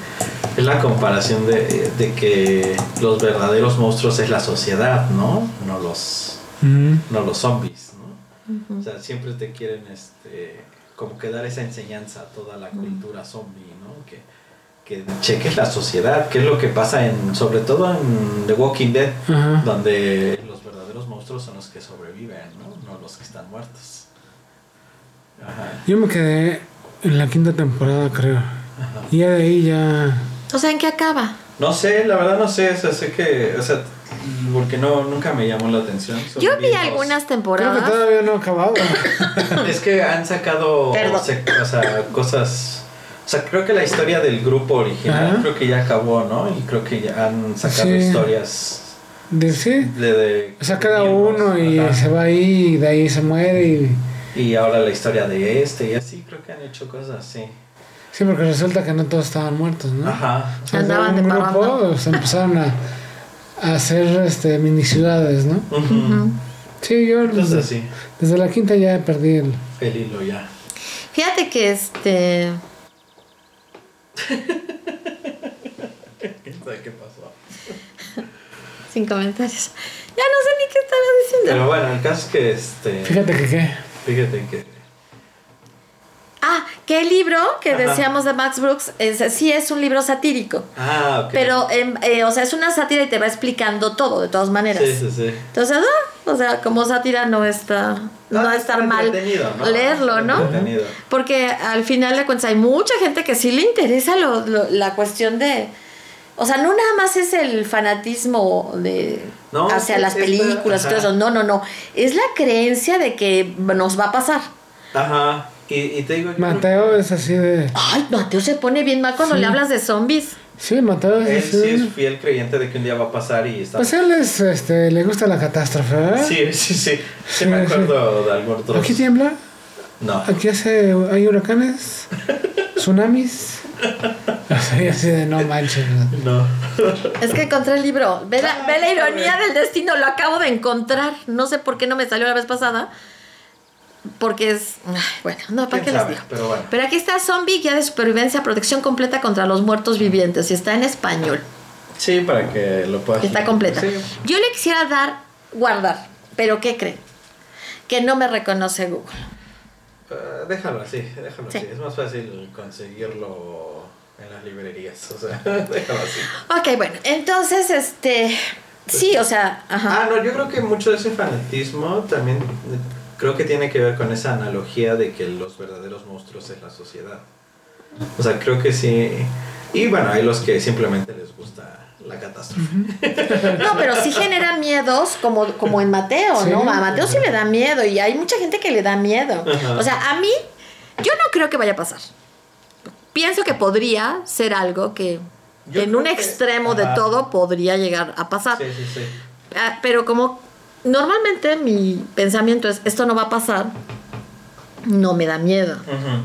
es la comparación de, de que los verdaderos monstruos es la sociedad, ¿no? No los, Ujú. no los zombies, ¿no? O sea, siempre te quieren, este, como que dar esa enseñanza a toda la cultura zombie, ¿no? Que, que cheques la sociedad, qué es lo que pasa en, sobre todo en The Walking Dead, donde los verdaderos monstruos son los que sobreviven, ¿no? No los que están muertos. Ajá. Yo me quedé en la quinta temporada, creo. Ajá. Y de ahí ya. O sea, ¿en qué acaba? No sé, la verdad no sé, o sea, sé que, o sea, porque no, nunca me llamó la atención. Son Yo vi algunas Creo que temporadas. todavía no ha acabado. dos- (laughs) Es que han sacado, Perdón. se- o sea, cosas, o sea, creo que la historia del grupo original Ajá. creo que ya acabó, ¿no? Y creo que ya han sacado Sí. historias De, sí. de... de O sea, cada miembros, uno y ajá. se va ahí y de ahí se muere y. Y ahora la historia de este y así, creo que han hecho cosas así. Sí, porque resulta que no todos estaban muertos, ¿no? Ajá. O sea, Andaban un de grupo parranda. se empezaron a, a hacer este, mini ciudades, ¿no? Sí, yo Entonces desde, así, desde la quinta ya perdí el. el hilo ya. Fíjate que este. (laughs) ¿Quién sabe qué pasó? Sin comentarios. Ya no sé ni qué estaba diciendo. Pero bueno, el caso es que este... Fíjate que qué. Fíjate que... Ah, que el libro que Ajá. decíamos de Max Brooks es, sí es un libro satírico. Ah, ok. Pero, em, eh, o sea, es una sátira y te va explicando todo, de todas maneras. Sí, sí, sí. Entonces, ah, o sea, como sátira no está, no Ah, va a está estar mal ¿no? leerlo, ¿no? Porque al final de cuentas hay mucha gente que sí le interesa lo- lo- la cuestión de... O sea, no nada más es el fanatismo de No, hacia las películas y todo eso. No, no, no. Es la creencia de que nos va a pasar. Ajá. Y, y te digo... Mateo es así de. Ay, Mateo se pone bien mal cuando Sí. le hablas de zombies. Sí, Mateo es Él así. sí es fiel creyente de que un día va a pasar y está... Pues él es, este, le gusta la catástrofe, ¿verdad? Sí, sí, sí. Sí Sí, me sí. acuerdo de algunos otros... Aquí tiembla, No. aquí hace, hay huracanes, tsunamis. (laughs) Así, así de no manches. No. Es que encontré el libro. Ve la, Ah, ve la está ironía del destino. Lo acabo de encontrar. No sé por qué no me salió la vez pasada. Porque es. bueno, no, ¿para ¿Quién qué les digo? Pero bueno. Pero aquí está Zombie, guía de supervivencia, protección completa contra los muertos vivientes. Y está en español. Sí, para que lo puedas... Está completa. Sí. Yo le quisiera dar, guardar. Pero ¿qué creen? Que no me reconoce Google. Eh, déjalo así, déjalo Sí. así. Es más fácil conseguirlo en las librerías. O sea, (laughs) déjalo así. Ok, bueno, entonces, este. Sí, o sea, ajá. Ah, no, yo creo que mucho de ese fanatismo también creo que tiene que ver con esa analogía de que los verdaderos monstruos es la sociedad. O sea, creo que sí. Y bueno, hay los que simplemente les gusta la catástrofe. No, pero sí genera miedos, como, como en Mateo, Sí. ¿no? A Mateo sí le da miedo y hay mucha gente que le da miedo. Ajá. O sea, a mí, yo no creo que vaya a pasar. Pienso que podría ser algo que Yo en un que- extremo de todo podría llegar a pasar. Sí, sí, sí. Ah, Pero como normalmente mi pensamiento es, esto no va a pasar, no me da miedo. Ujú.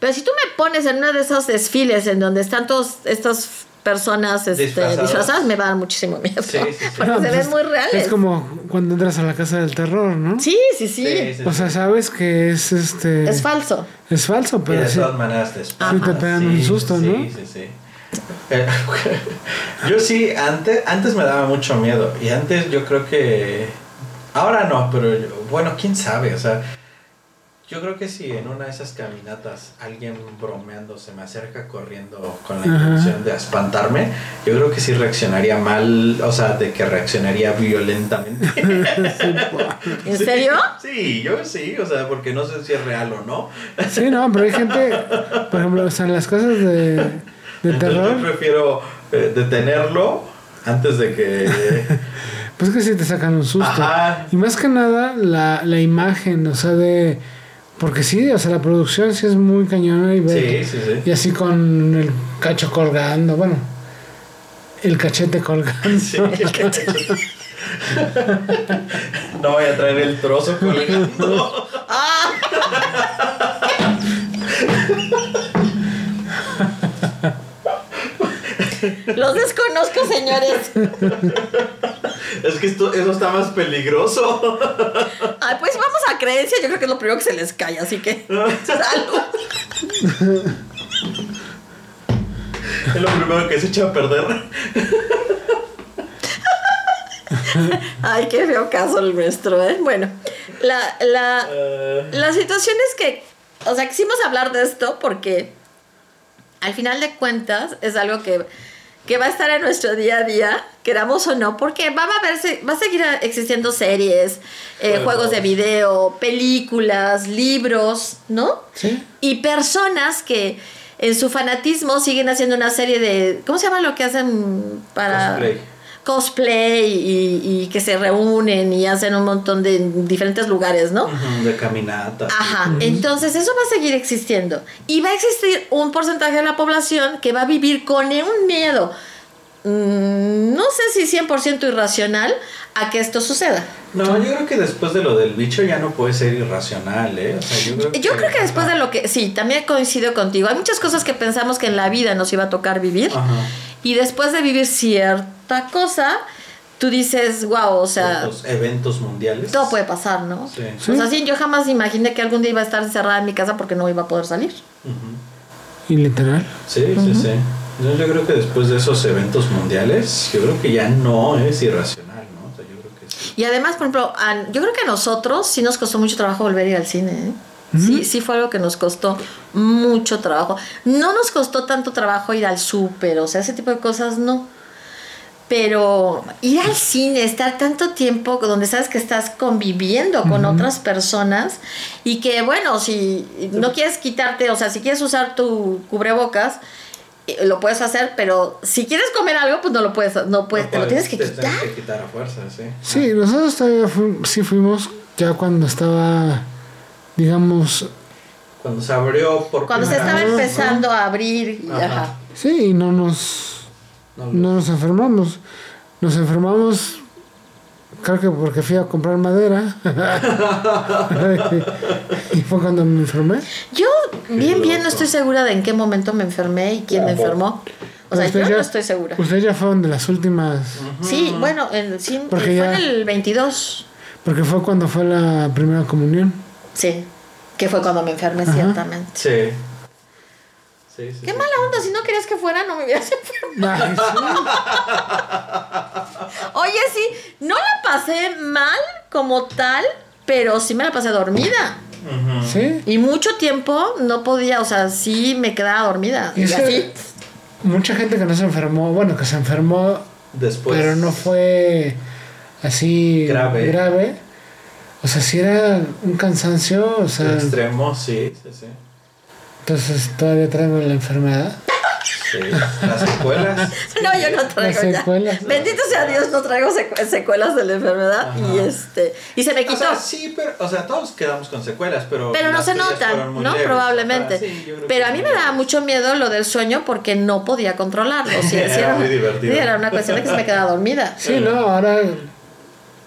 Pero si tú me pones en uno de esos desfiles en donde están todas estas personas este, Disfrazadas. disfrazadas, me va a dar muchísimo miedo. Sí, sí, sí. (laughs) Porque No, se pues ven muy reales. Es como cuando entras a la casa del terror, ¿no? Sí, sí, sí. Sí, sí, O sea, sabes que es este. Es falso. es falso, Y pero de sí. todas maneras te espantas. Sí te pegan un susto, sí, ¿no? Sí, sí, sí. (laughs) Yo sí, antes, antes me daba mucho miedo. Y antes yo creo que. Ahora no, pero bueno, quién sabe. O sea, yo creo que si en una de esas caminatas alguien bromeando se me acerca corriendo con la intención de espantarme, yo creo que sí reaccionaría mal. O sea, de que reaccionaría violentamente. (laughs) ¿En serio? Sí, yo sí. O sea, porque no sé si es real o no. Sí, no, pero hay gente. Por ejemplo, o sea, en las casas de, de Entonces terror. yo prefiero eh, detenerlo antes de que... Pues que sí te sacan un susto. Ajá. Y más que nada, la, la imagen, o sea, de. Porque sí, o sea, la producción sí es muy cañona y ver. Sí, sí, sí. Y así con el cacho colgando, bueno, el cachete colgando. Sí. (laughs) No voy a traer el trozo colgando. (laughs) Los desconozco, señores. Es que esto, eso está más peligroso. Ay, pues vamos a creencia. Yo creo que es lo primero que se les cae, así que. Salud. Es lo primero que se echa a perder. Ay, qué feo caso el nuestro, ¿eh? Bueno, la, la, Eh, La situación es que, o sea, quisimos hablar de esto porque al final de cuentas es algo que, que va a estar en nuestro día a día, queramos o no, porque va a, verse, va a seguir existiendo series, eh, Juegos. de video, películas, libros, ¿no? Sí. Y personas que en su fanatismo siguen haciendo una serie de, ¿cómo se llama lo que hacen para... Cosplay. Cosplay y, y que se reúnen y hacen un montón de diferentes lugares, ¿no? de caminata. Ajá, entonces eso va a seguir existiendo. Y va a existir un porcentaje de la población que va a vivir con un miedo, mm, no sé si 100% irracional, a que esto suceda. No, yo creo que después de lo del bicho ya no puede ser irracional, ¿eh? O sea, yo creo que... Yo creo que después de lo que, sí, también coincido contigo, hay muchas cosas que pensamos que en la vida nos iba a tocar vivir. Ajá. Y después de vivir cierta cosa, tú dices, wow, o sea, Los eventos mundiales. todo puede pasar, ¿no? Sí. Sí. O sea, sí, yo jamás imaginé que algún día iba a estar encerrada en mi casa porque no iba a poder salir. Y literal. Sí, sí, sí. Yo, yo creo que después de esos eventos mundiales, yo creo que ya no es irracional, ¿no? O sea, yo creo que sí. Y además, por ejemplo, a- yo creo que a nosotros sí nos costó mucho trabajo volver a ir al cine. ¿eh? Sí, sí fue algo que nos costó mucho trabajo. No nos costó tanto trabajo ir al súper, o sea, ese tipo de cosas no. Pero ir al cine, estar tanto tiempo donde sabes que estás conviviendo con otras personas y que, bueno, si no quieres quitarte, o sea, si quieres usar tu cubrebocas, eh, lo puedes hacer, pero si quieres comer algo, pues no lo puedes, no puedes, No te lo tienes que te quitar. tienes que quitar a fuerza, sí. Sí, nosotros todavía fu- sí fuimos ya cuando estaba, digamos, Cuando se abrió por Cuando se estaba vez, empezando a abrir, y- Ajá. ajá. sí, y no nos, ¿no? no nos enfermamos. Nos enfermamos, creo que porque fui a comprar madera. (laughs) y fue cuando me enfermé. Yo bien, bien no estoy segura de en qué momento me enfermé y quién me enfermó. O sea, Usted yo ya- no estoy segura. Ustedes ya fueron de las últimas, Sí, bueno, el, sí, Porque fue ya- en el 22. porque fue cuando fue la primera comunión. Sí, que fue cuando me enfermé, Ajá. ciertamente. Sí. Sí, sí, Qué sí. mala onda, si no querías que fuera, no me hubieras (laughs) enfermado. Sí. Oye, sí, no la pasé mal como tal, pero sí me la pasé dormida. Sí. Y mucho tiempo no podía, o sea, sí me quedaba dormida. Y Y ese- así. mucha gente que no se enfermó, bueno, que se enfermó, Después. pero no fue así Grave. grave. O sea, si era un cansancio, o sea, Extremo, sí, sí, sí. Entonces todavía traigo la enfermedad. Sí. Las secuelas. (laughs) No, yo no traigo Las ya. secuelas. Bendito sea Dios, no traigo secu- secuelas de la enfermedad Ajá. y este y se me O quitó. sea, sí, pero, o sea, todos quedamos con secuelas, pero. pero no se notan, ¿no? leves. Probablemente. Sí, pero a mí me daba mucho miedo lo del sueño porque no podía controlarlo. Sí, (laughs) sí, Era muy divertido. sí, era una cuestión de que se me quedaba dormida. Sí, no, ahora,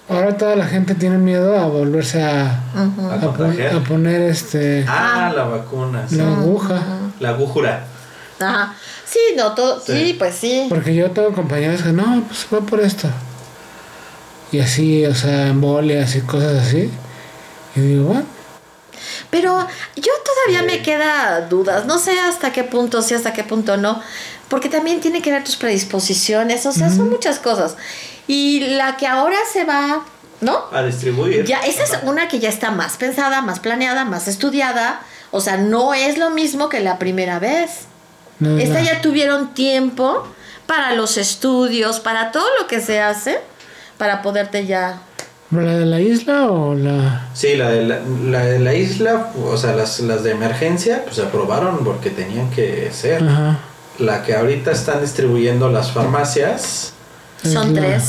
ahora toda la gente tiene miedo a volverse a. A poner este Ah, Ah. la vacuna. sí. la aguja. La agujura. Ajá. Sí, no, todo, sí. Sí. pues sí. Porque yo tengo compañeros que no, pues va por esto. Y así, o sea, embolias y cosas así. Y digo, bueno, Pero yo todavía Sí. me queda dudas, no sé hasta qué punto sí, hasta qué punto no, porque también tiene que ver tus predisposiciones, o sea, son muchas cosas. Y la que ahora se va, ¿no? A distribuir. Ya, esa es una que ya está más pensada, más planeada, más estudiada, o sea, no es lo mismo que la primera vez. no es Esta ya tuvieron tiempo para los estudios, para todo lo que se hace, para poderte ya... ¿La de la isla o la.? Sí, la de la, la de la isla, o sea, las, las de emergencia, pues se aprobaron porque tenían que ser. Ajá. La que ahorita están distribuyendo las farmacias. Son Es la- tres,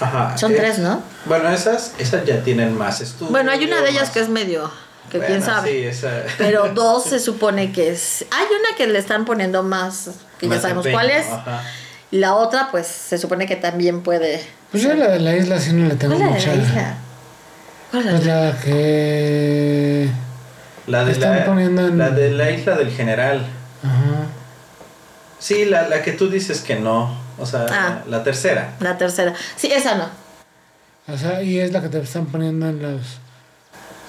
Ajá. son tres, ¿no? Bueno, esas, esas ya tienen más estudios. Bueno, hay una de ellas más- que es medio, que quién Bueno, sabe. Sí, esa. Pero (laughs) dos se supone que es. Hay una que le están poniendo más, que ya sabemos empeño, cuál es. ajá. La otra, pues se supone que también puede. Pues yo la de la isla sí no le tengo ¿Cuál es mucha. la de la isla? ¿Cuál es Pues la la que. La de Están la, poniendo en- la de la isla del general. Ajá. Sí, la, la que tú dices que no. O sea, Ah. la tercera. La tercera. Sí, esa no. O sea, y es la que te están poniendo en los.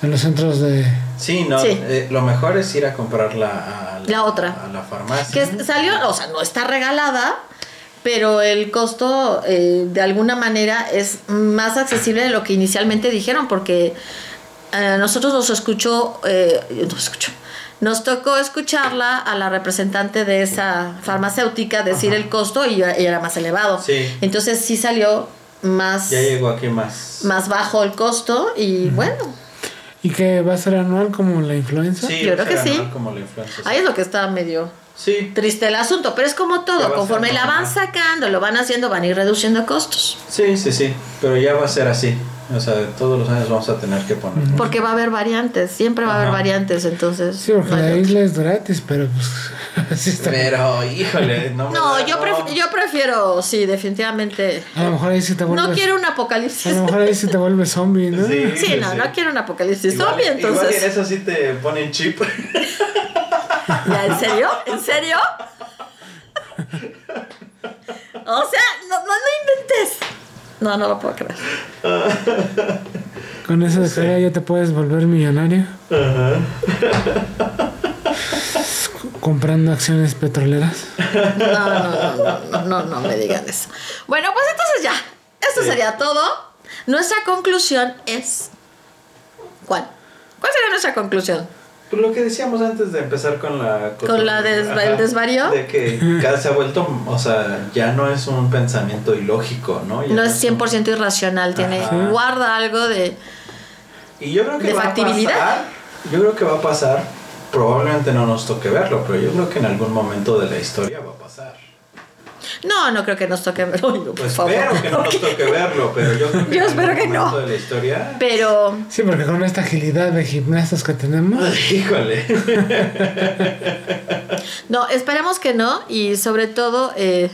En los centros de. Sí, no. Sí. eh, lo mejor es ir a comprarla a La otra. A la farmacia. Que salió, o sea, no está regalada, pero el costo eh, de alguna manera es más accesible de lo que inicialmente dijeron, porque a nosotros nos escuchó, eh, nos escuchó, nos tocó escucharla a la representante de esa farmacéutica decir Ajá. el costo y, y era más elevado. Sí. Entonces sí salió más, Ya llegó aquí más. más bajo el costo y bueno, ¿Y que va a ser anual como la influenza? Sí, Yo creo que sí. Como la influenza. ahí es lo que está medio Sí, triste el asunto, pero es como todo, conforme la van sacando, lo van haciendo, van a ir reduciendo costos, sí, sí, sí. Pero ya va a ser así. O sea, todos los años vamos a tener que poner. porque va a haber variantes, siempre va a haber variantes, entonces... Sí, porque no la isla es gratis, pero pues. (laughs) así está. Pero, híjole, no me No, yo, pref- yo prefiero, sí, definitivamente. A lo mejor ahí sí te vuelves. No quiero un A apocalipsis. lo mejor ahí sí te vuelves zombie, ¿no? Sí. Sí, no, sí. no quiero un apocalipsis Igual- zombie, Igual en entonces. eso sí te ponen chip. (laughs) ¿Ya, ¿En serio? ¿En serio? (laughs) O sea, no, no lo inventes. No, no lo puedo creer. Con eso de que ahora ya te puedes volver millonario. Comprando acciones petroleras. No, no, no, no, no, no, no me digan eso. Bueno, pues entonces ya. Esto Sí. sería todo. Nuestra conclusión es. ¿Cuál? ¿Cuál sería nuestra conclusión? Pues lo que decíamos antes de empezar con la... ¿Con la el desvarío? De que cada se ha vuelto, o sea, ya no es un pensamiento ilógico, ¿no? Ya No es un- 100% irracional, tiene Ajá. guarda algo de. Y yo creo que ¿De va factibilidad? a pasar. Yo creo que va a pasar. Probablemente no nos toque verlo, pero yo creo que en algún momento de la historia. No, no creo que nos toque verlo. Por Pues favor. espero que no nos toque verlo, pero yo creo que Yo en espero que no. de la historia. Pero. Sí, porque con esta agilidad de gimnastas que tenemos. Híjole. (laughs) No, esperemos que no. Y sobre todo, eh,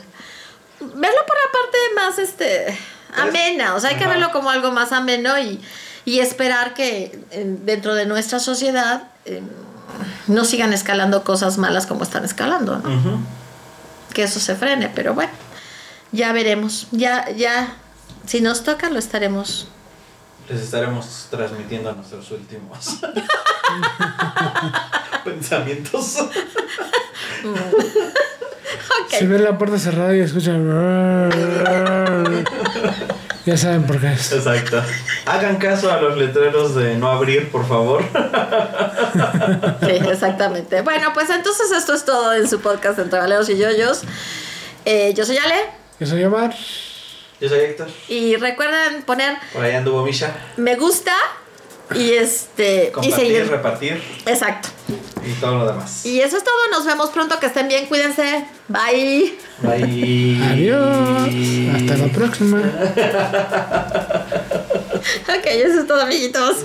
verlo por la parte más este amena. O sea, hay que Ajá. verlo como algo más ameno y, y esperar que eh, dentro de nuestra sociedad eh, no sigan escalando cosas malas como están escalando, ¿no? Que eso se frene, pero bueno, ya veremos. Ya, ya, si nos toca, lo estaremos. Les estaremos transmitiendo nuestros últimos (laughs) pensamientos. (laughs) Ok. Si ves la puerta cerrada y escuchan. (laughs) ya saben por qué es. Exacto. Hagan caso a los letreros de no abrir, por favor. Sí, exactamente. Bueno, pues entonces esto es todo en su podcast Entre Valeros y Yoyos. Eh, yo soy Ale. Yo soy Omar. Yo soy Héctor. Y recuerden poner Por ahí anduvo Misha. me gusta y este. y Compartir, seguir. repartir Exacto. Y todo lo demás. Y eso es todo. Nos vemos pronto. Que estén bien. Cuídense. Bye. Bye. Adiós. Hasta la próxima. (laughs) Ok, eso es todo, amiguitos.